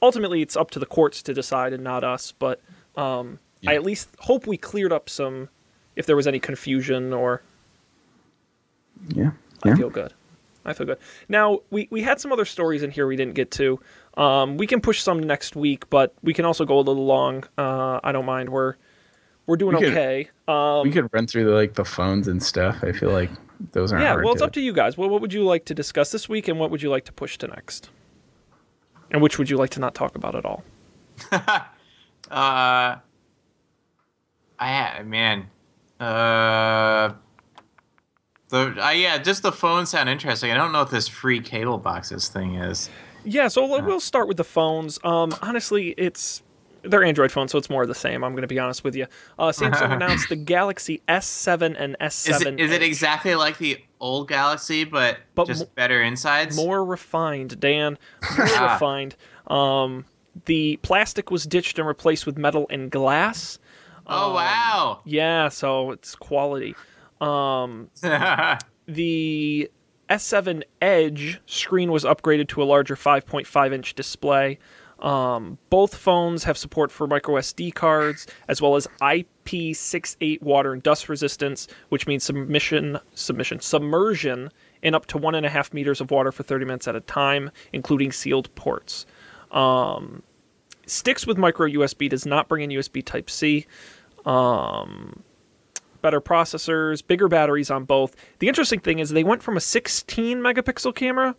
ultimately it's up to the courts to decide and not us but um, i at least hope we cleared up some if there was any confusion or yeah. i feel good. I feel good. Now we, we had some other stories in here we didn't get to. Um, we can push some next week but we can also go a little long. Uh, i don't mind. We're we're doing We could- okay. Um, we could run through the, like the phones and stuff. I feel like those aren't yeah hard well it's to, up to you guys. Well, what would you like to discuss this week and what would you like to push to next? And which would you like to not talk about at all? Uh, I man, uh, the uh, yeah, just the phone sound interesting. I don't know what this free cable boxes thing is. Yeah, so we'll- we'll start with the phones. Um, honestly, it's they're Android phones, so it's more of the same. I'm going to be honest with you. Uh, Samsung announced the Galaxy S7 and S7. Is it is it exactly like the old Galaxy, but, But just mo- better insides? more refined, Dan? More Ah. refined. Um, the plastic was ditched and replaced with metal and glass. Oh wow! Yeah, so it's quality. Um, the S7 Edge screen was upgraded to a larger 5.5 inch display. Um, both phones have support for micro SD cards as well as IP68 water and dust resistance, which means submission, submission, submersion in up to one and a half meters of water for 30 minutes at a time, including sealed ports. Um, sticks with micro USB does not bring in USB Type C better processors, bigger batteries on both. The interesting thing is they went from a 16 megapixel camera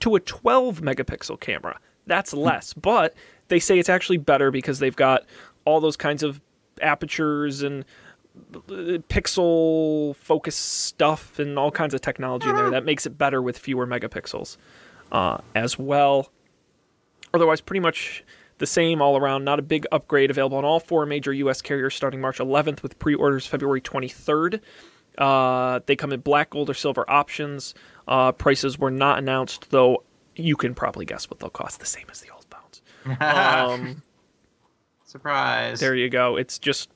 to a 12 megapixel camera. That's less, but they say it's actually better because they've got all those kinds of apertures and uh, pixel focus stuff and all kinds of technology in there that makes it better with fewer megapixels uh, as well. Otherwise, pretty much the same all around. Not a big upgrade available on all four major U.S. carriers starting March 11th with pre-orders February 23rd. Uh, they come in black, gold, or silver options. Uh, prices were not announced, though. You can probably guess what they'll cost. The same as the old phones. Um, Surprise! there you go. It's just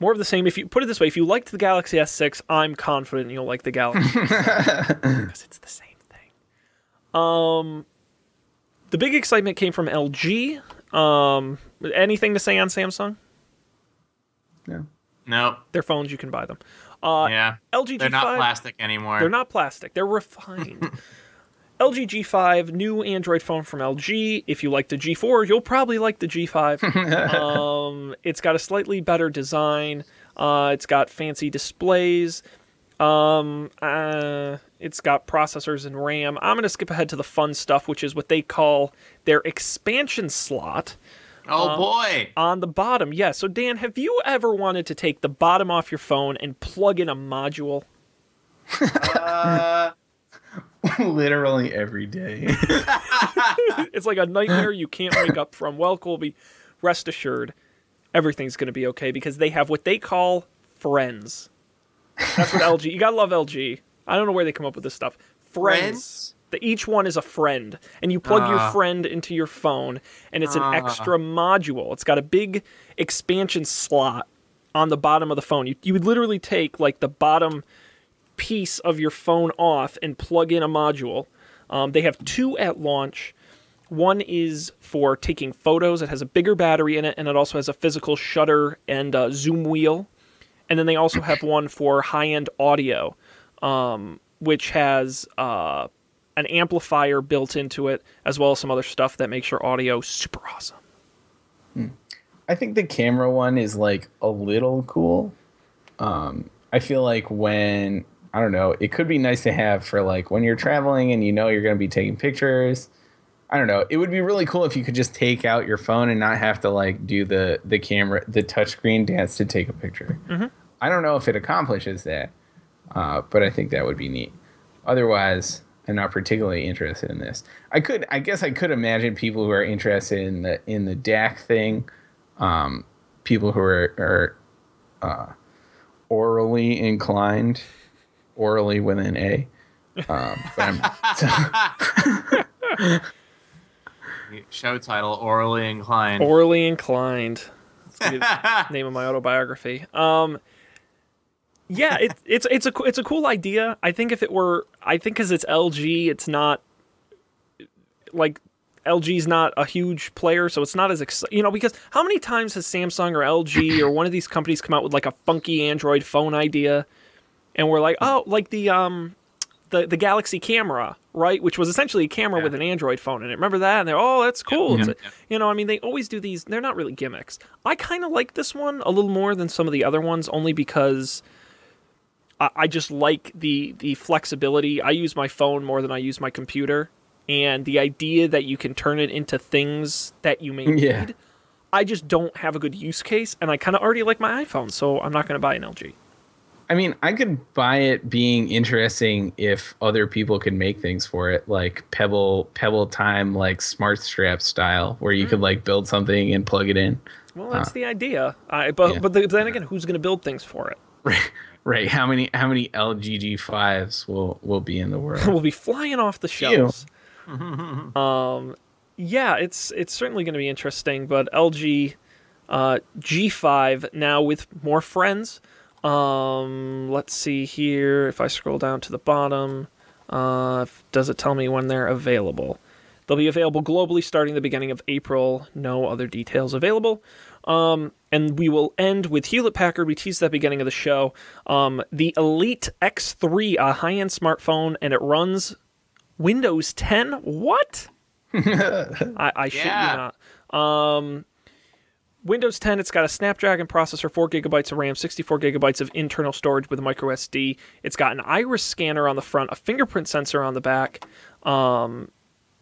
more of the same. If you put it this way, if you liked the Galaxy S6, I'm confident you'll like the Galaxy because it's the same thing. Um, the big excitement came from LG. Um, anything to say on Samsung? No. Nope. Their phones, you can buy them. Uh, yeah. LG They're G5, not plastic anymore. They're not plastic. They're refined. LG G5, new Android phone from LG. If you like the G4, you'll probably like the G5. um, it's got a slightly better design. Uh, it's got fancy displays. Um, uh, it's got processors and RAM. I'm going to skip ahead to the fun stuff, which is what they call their expansion slot Oh boy. on the bottom. Yeah. So Dan, have you ever wanted to take the bottom off your phone and plug in a module? Uh, Literally every day. it's like a nightmare you can't wake up from. Well, Colby, rest assured, everything's going to be okay because they have what they call friends. That's what LG. You gotta love LG. I don't know where they come up with this stuff. Friends. Friends? The, each one is a friend, and you plug your Ah. friend into your phone, and it's an Ah. extra module. It's got a big expansion slot on the bottom of the phone. You you would literally take like the bottom piece of your phone off and plug in a module. Um, they have two at launch. One is for taking photos. It has a bigger battery in it, and it also has a physical shutter and uh, zoom wheel. And then they also have one for high-end audio, um, which has uh, an amplifier built into it, as well as some other stuff that makes your audio super awesome. I think the camera one is like a little cool. Um, I feel like when I don't know, it could be nice to have for like when you're traveling and you know you're going to be taking pictures. I don't know. It would be really cool if you could just take out your phone and not have to like do the the camera the touchscreen dance to take a picture. I don't know if it accomplishes that, uh, but I think that would be neat. Otherwise, I'm not particularly interested in this. I could, I guess, I could imagine people who are interested in the in the DAC thing, um, people who are, are uh, orally inclined, orally with an A. Um, I'm, Show title: Orally Inclined. Orally inclined. That's gonna be the name of my autobiography. Um, yeah, it, it's it's a it's a cool idea. I think if it were, I think because it's LG, it's not like LG's not a huge player, so it's not as ex- you know because how many times has Samsung or LG or one of these companies come out with like a funky Android phone idea, and we're like, oh, like the um the the Galaxy camera, right? Which was essentially a camera Yeah. with an Android phone in it. Remember that? And they're oh, that's cool. Yeah. It's a- you know, I mean, they always do these. They're not really gimmicks. I kind of like this one a little more than some of the other ones, only because I, just like the the flexibility. I use my phone more than I use my computer, and the idea that you can turn it into things that you may Yeah. need. I just don't have a good use case, and I kind of already like my iPhone, so I'm not going to buy an LG. I mean, I could buy it being interesting if other people could make things for it, like Pebble Pebble Time, like Smart Strap style, where you could mm-hmm. like build something and plug it in. Well, that's uh, the idea. I, but Yeah. but the, then again, who's going to build things for it? Right, right. How many how many LG G5s will will be in the world? will be flying off the shelves. um, yeah, it's it's certainly going to be interesting. But LG uh, G5 now with more friends. Um, let's see here. If I scroll down to the bottom, uh, does it tell me when they're available? They'll be available globally starting the beginning of April. No other details available. Um, and we will end with Hewlett Packard. We teased that beginning of the show. Um, the Elite X3, a high end smartphone, and it runs Windows 10. What? I, I shit Yeah. you not. Um, Windows 10, it's got a Snapdragon processor, 4 gigabytes of RAM, 64 gigabytes of internal storage with a micro SD. It's got an iris scanner on the front, a fingerprint sensor on the back. Um,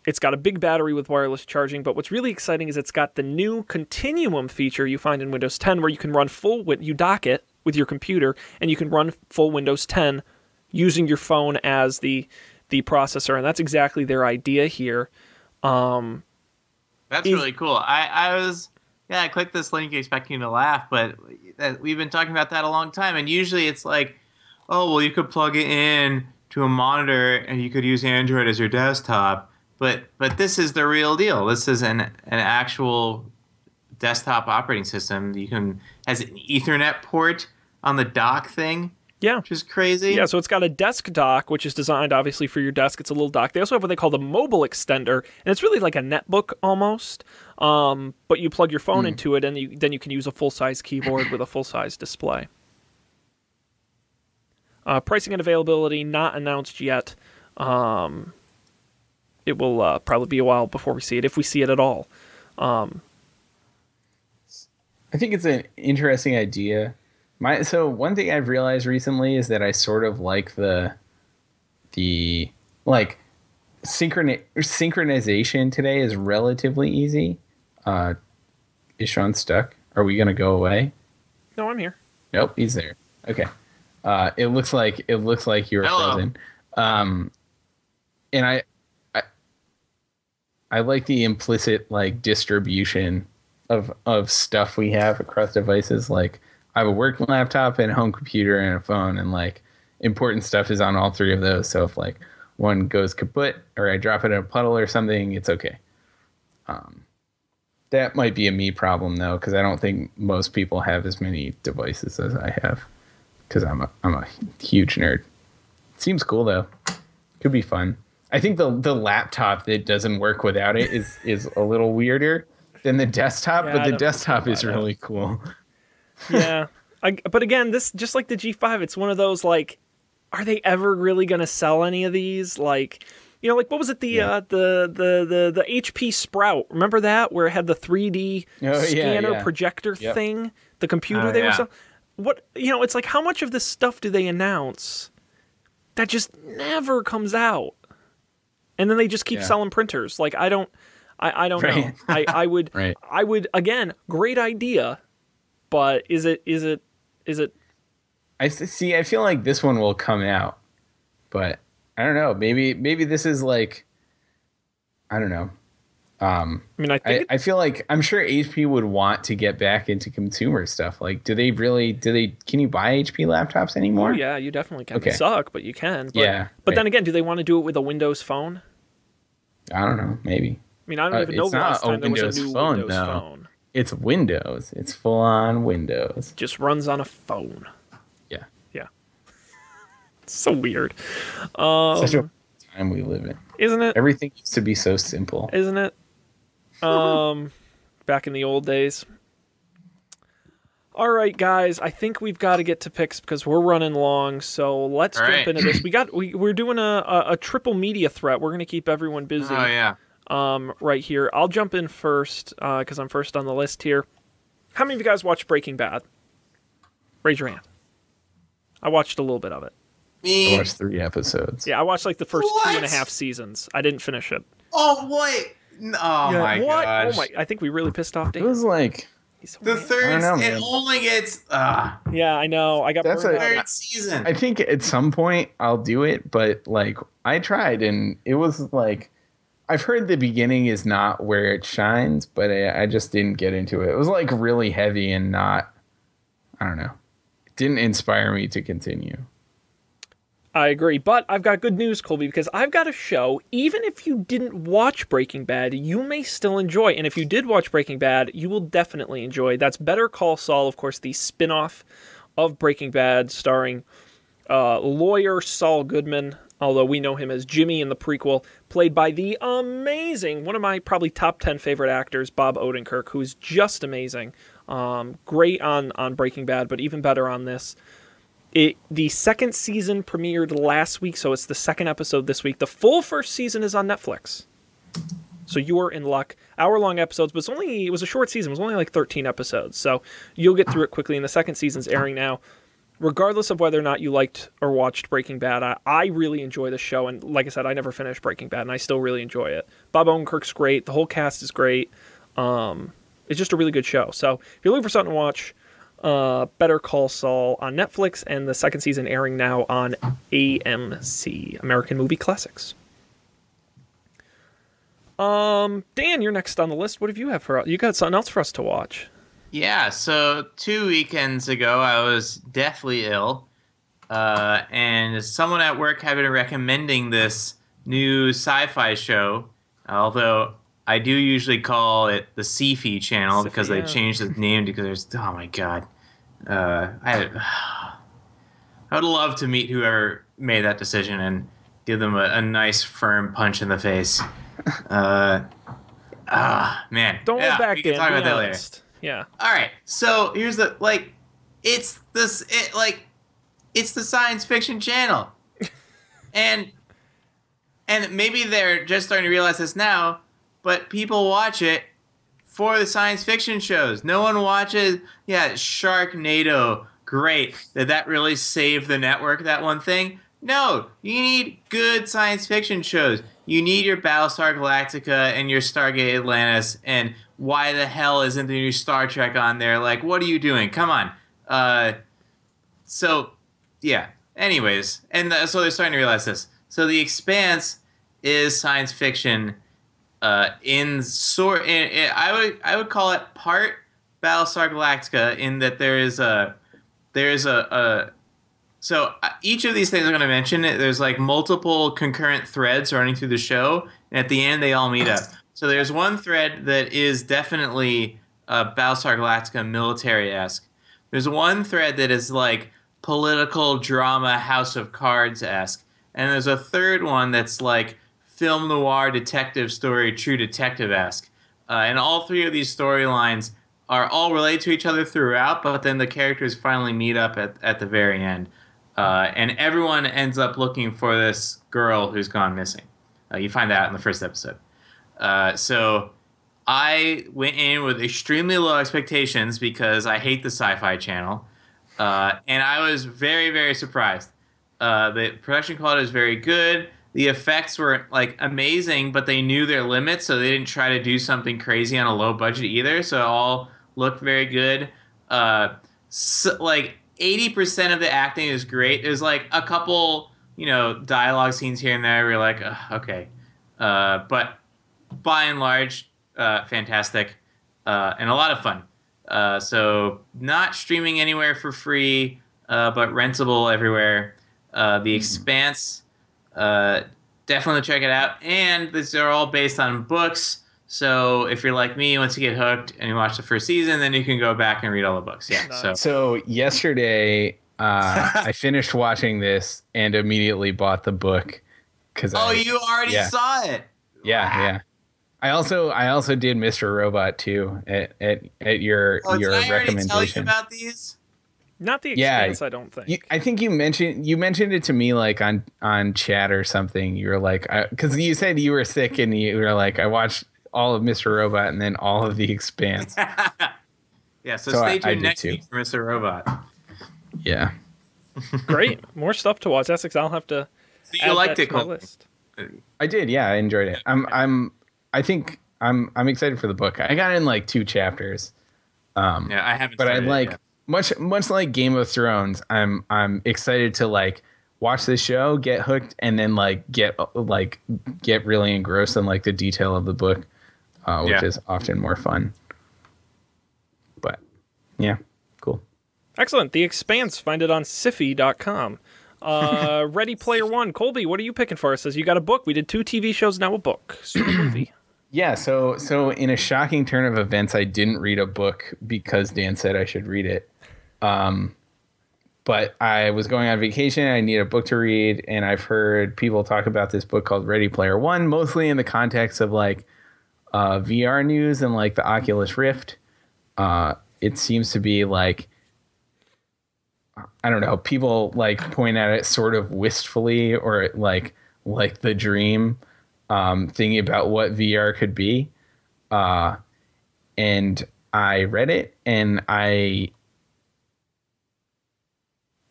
it's got a big battery with wireless charging, but what's really exciting is it's got the new continuum feature you find in Windows 10 where you can run full win- you dock it with your computer and you can run full Windows 10 using your phone as the the processor and that's exactly their idea here. Um, That's Is- really cool. I, I was yeah, I clicked this link expecting to laugh, but we've been talking about that a long time, and usually it's like, oh well, you could plug it in to a monitor and you could use Android as your desktop. But but this is the real deal. This is an an actual desktop operating system. You can has an Ethernet port on the dock thing, yeah. which is crazy. Yeah, so it's got a desk dock, which is designed obviously for your desk. It's a little dock. They also have what they call the mobile extender, and it's really like a netbook almost. Um, but you plug your phone into it, and you, then you can use a full size keyboard with a full size display. Uh, pricing and availability not announced yet. Um, it will uh, probably be a while before we see it, if we see it at all. Um, I think it's an interesting idea. My so one thing I've realized recently is that I sort of like the the like synchron synchronization today is relatively easy. Uh, is Sean stuck? Are we gonna go away? no, I'm here. Nope, he's there. Okay. Uh, it looks like it looks like you're Hello. frozen. Um, and I, I, like the implicit like distribution of of stuff we have across devices. Like I have a work laptop and a home computer and a phone, and like important stuff is on all three of those. So if like one goes kaput or I drop it in a puddle or something, it's okay. Um, that might be a me problem though, because I don't think most people have as many devices as I have. Because I'm a I'm a huge nerd. Seems cool though. Could be fun. I think the the laptop that doesn't work without it is is a little weirder than the desktop, Yeah, but the desktop is about it. really cool. yeah I, but again this just like the g5 it's one of those like are they ever really going to sell any of these like you know like what was it the Yeah. uh the the the the hp sprout remember that where it had the 3d Oh, scanner yeah. projector Yep. thing the computer Oh, they were selling what you know it's like how much of this stuff do they announce that just never comes out and then they just keep Yeah. selling printers like i don't i, I don't know I, I would Right. i would again great idea but is it, is it, is it? I see. I feel like this one will come out, but I don't know. Maybe maybe this is like, I don't know. Um, i mean i think I, I feel like I'm sure HP would want to get back into consumer stuff. Like, do they really? Do they? Can you buy HP laptops Oh anymore? yeah, you definitely can. Okay. They suck, but you can. But, Yeah, But right. then again, do they want to do it with a Windows phone? I don't know. Maybe I mean, I don't Uh, even know it's last a time there was Windows a new phone, Windows though. phone. it's Windows. It's full on Windows. Just runs on a phone. Yeah. Yeah. so weird, Um, Such a time we live in. isn't it? Everything used to be so simple. Isn't it? Um, back in the old days. All right, guys. I think we've got to get to picks because we're running long. So let's All jump right. into this. We got we we're doing a, a a triple media threat. We're gonna keep everyone busy. Oh yeah. um, right here. I'll jump in first because I'm first on the list here. How many of you guys watched Breaking Bad? Raise your hand. I watched a little bit of it. I watched three episodes. Yeah, I watched like the first two and a What? half seasons. I didn't finish it. Oh wait. N- Oh Yeah, my what? gosh. Oh my! I think we really pissed off It was like He's so The third. Know, it only gets. Uh, Yeah, I know. I got That's burned a- out. third season. I think at some point I'll do it, but like I tried and it was like I've heard the beginning is not where it shines, but I, I just didn't get into it. It was like really heavy and not I don't know. It didn't inspire me to continue. I agree, but I've got good news, Colby, because I've got a show. Even if you didn't watch Breaking Bad, you may still enjoy. And if you did watch Breaking Bad, you will definitely enjoy. That's Better Call Saul, of course, the spin-off of Breaking Bad, starring uh, lawyer Saul Goodman, although we know him as Jimmy in the prequel, played by the amazing, one of my probably top 10 favorite actors, Bob Odenkirk, who's just amazing. Um, great on, on Breaking Bad, but even better on this. It the second season premiered last week, so it's the second episode this week. The full first season is on Netflix. So you are in luck. Hour long episodes, but it's only it was a short season. It was only like 13 episodes. So you'll get through it quickly. And the second season's airing now. Regardless of whether or not you liked or watched Breaking Bad, I, I really enjoy the show. And like I said, I never finished Breaking Bad, and I still really enjoy it. Bob Odenkirk's great. The whole cast is great. Um, it's just a really good show. So if you're looking for something to watch, uh, Better Call Saul on Netflix, and the second season airing now on AMC, American Movie Classics. Um, Dan, you're next on the list. What have you have for you got something else for us to watch? Yeah, so two weekends ago, I was deathly ill, uh, and someone at work had been recommending this new sci-fi show. Although I do usually call it the Sci-Fi channel because they changed the name because there's oh my god, uh, I I would love to meet whoever made that decision and give them a, a nice firm punch in the face. Uh, ah man, Don't yeah, look back, we can Dan. talk about that later. Yeah. All right. So here's the like, it's this it like, it's the science fiction channel, and and maybe they're just starting to realize this now, but people watch it for the science fiction shows. No one watches, yeah, Sharknado. Great. Did that really save the network, that one thing? No, you need good science fiction shows. You need your Battlestar Galactica and your Stargate Atlantis. And why the hell isn't the new Star Trek on there? Like, what are you doing? Come on. Uh, so, yeah. Anyways, and uh, so they're starting to realize this. So the Expanse is science fiction. Uh, in sort, in, in, I would I would call it part Battlestar Galactica in that there is a there is a, a so uh, each of these things I'm going to mention, there's like multiple concurrent threads running through the show, and at the end they all meet up. So there's one thread that is definitely uh, Battlestar Galactica military esque. There's one thread that is like political drama House of Cards esque, and there's a third one that's like film noir detective story True Detective esque. Uh, and all three of these storylines are all related to each other throughout, but then the characters finally meet up at, at the very end. Uh, and everyone ends up looking for this girl who's gone missing. Uh, you find that in the first episode. Uh, so I went in with extremely low expectations because I hate the Sci Fi Channel. Uh, and I was very, very surprised. Uh, the production quality is very good. The effects were like amazing, but they knew their limits, so they didn't try to do something crazy on a low budget either. So it all looked very good. Uh, so, like 80% of the acting is great. There's like a couple, you know, dialogue scenes here and there where you're like, okay. Uh, but by and large, uh, fantastic uh, and a lot of fun. Uh, so, not streaming anywhere for free, uh, but rentable everywhere. Uh, the Expanse, definitely check it out. And these are all based on books. So if you're like me, once you get hooked and you watch the first season, then you can go back and read all the books. Yeah. So so yesterday, uh, I finished watching this and immediately bought the book because oh, I, you already yeah. saw it. Yeah, wow. yeah. I also I also did Mr. Robot too at at, at your oh, your did I recommendation. Tell you about these? Not the Yeah, expanse, I don't think. You, I think you mentioned you mentioned it to me like on on chat or something. You were like, because you said you were sick and you were like, I watched all of Mr. Robot and then all of The Expanse. yeah, so, So stay I tuned did next too. week for Mr. Robot. yeah. Great. More stuff to watch. Essex, I'll have to So you add liked that it, to my Cole. list. I did. Yeah, I enjoyed it. I'm I'm I think I'm I'm excited for the book. I got in like two chapters. Um Yeah, I haven't. but I like yet. Much much like Game of Thrones. I'm I'm excited to like watch this show, get hooked, and then like get like get really engrossed in like the detail of the book, uh, which Yeah. is often more fun. But yeah, cool. Excellent. The Expanse. Find it on Syfy.com. Uh, Ready Player One. Colby, what are you picking for us? Says you got a book. We did two TV shows, now a book. Soon a movie. Yeah, so so in a shocking turn of events, I didn't read a book because Dan said I should read it. Um, but I was going on vacation. I need a book to read, and I've heard people talk about this book called Ready Player One, mostly in the context of like uh, VR news and like the Oculus Rift. Uh, it seems to be like I don't know. People like point at it sort of wistfully, or like like the dream um, thinking about what VR could be. Uh, and I read it and I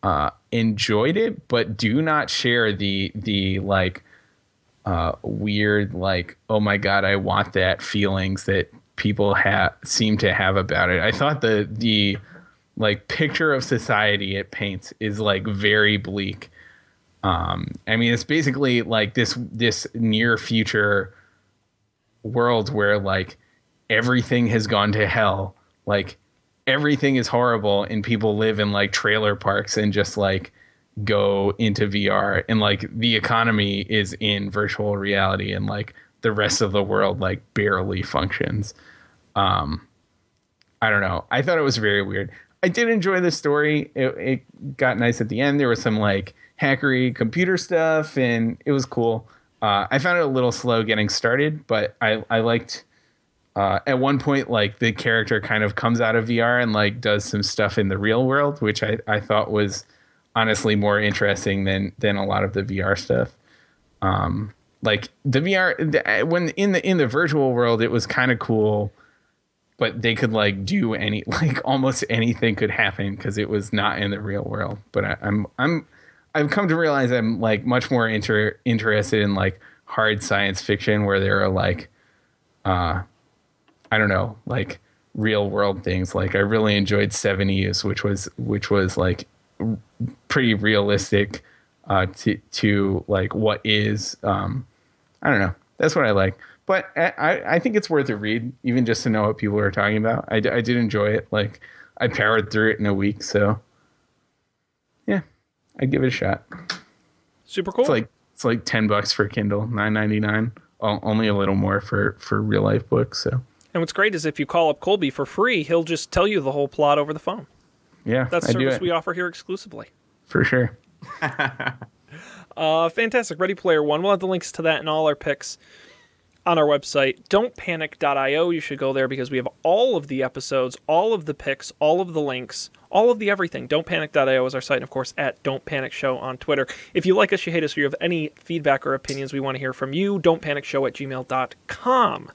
uh, enjoyed it, but do not share the the like uh, weird like oh my god I want that feelings that people have seem to have about it. I thought the the like picture of society it paints is like very bleak. Um, I mean, it's basically like this this near future world where like everything has gone to hell. Like everything is horrible, and people live in like trailer parks and just like go into VR, and like the economy is in virtual reality, and like the rest of the world like barely functions. Um, I don't know. I thought it was very weird. I did enjoy the story. It, it got nice at the end. There was some like hackery computer stuff, and it was cool. Uh, I found it a little slow getting started, but I I liked. Uh, at one point, like the character kind of comes out of VR and like does some stuff in the real world, which I, I thought was honestly more interesting than than a lot of the VR stuff. Um, like the VR the, when in the in the virtual world it was kind of cool, but they could like do any like almost anything could happen because it was not in the real world. But I, I'm I'm I've come to realize I'm like much more inter- interested in like hard science fiction where there are like uh I don't know, like real world things. Like I really enjoyed Seveneves, which was which was like r- pretty realistic uh to to like what is um I don't know. That's what I like. But I, I think it's worth a read, even just to know what people are talking about. I, I did enjoy it. Like I powered through it in a week, so yeah, I'd give it a shot. Super cool. It's like it's like ten bucks for Kindle, nine ninety nine. Only a little more for for real life books. So and what's great is if you call up Colby for free, he'll just tell you the whole plot over the phone. yeah, That's service we offer here exclusively. for sure. Uh, fantastic. Ready Player One. We'll have the links to that and all our picks on our website. Don'tpanic.io. You should go there because we have all of the episodes, all of the picks, all of the links, all of the everything. Don'tpanic.io is our site, and of course, at Don't Panic Show on Twitter. If you like us, you hate us, or you have any feedback or opinions, we want to hear from you. Don'tpanicshow at gmail.com.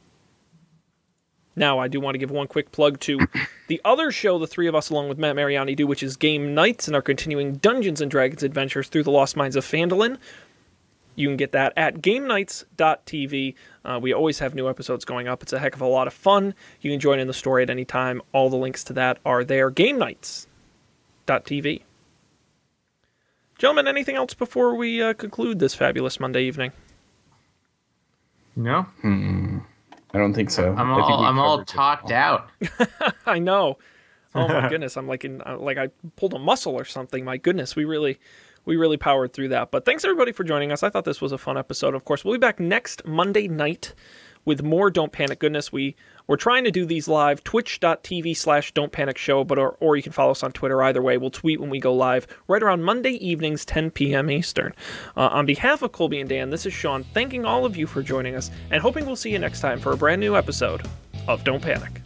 Now, I do want to give one quick plug to the other show the three of us, along with Matt Mariani, do, which is Game Nights and our continuing Dungeons and Dragons adventures through the Lost Mines of Phandalin. You can get that at GameNights.tv. Uh, we always have new episodes going up. It's a heck of a lot of fun. You can join in the story at any time. All the links to that are there. GameNights.tv. Gentlemen, anything else before we uh, conclude this fabulous Monday evening? No, I don't think so. I'm all I'm all covered it. talked out. I know. Oh my goodness, I'm like in uh, like I pulled a muscle or something. My goodness, we really we really powered through that. But thanks everybody for joining us. I thought this was a fun episode. Of course, we'll be back next Monday night with more Don't Panic goodness. We we're trying to do these live twitch.tv slash don't panic show, but or, or you can follow us on Twitter either way. We'll tweet when we go live right around Monday evenings, 10 p.m. Eastern. Uh, on behalf of Colby and Dan, this is Sean thanking all of you for joining us and hoping we'll see you next time for a brand new episode of Don't Panic.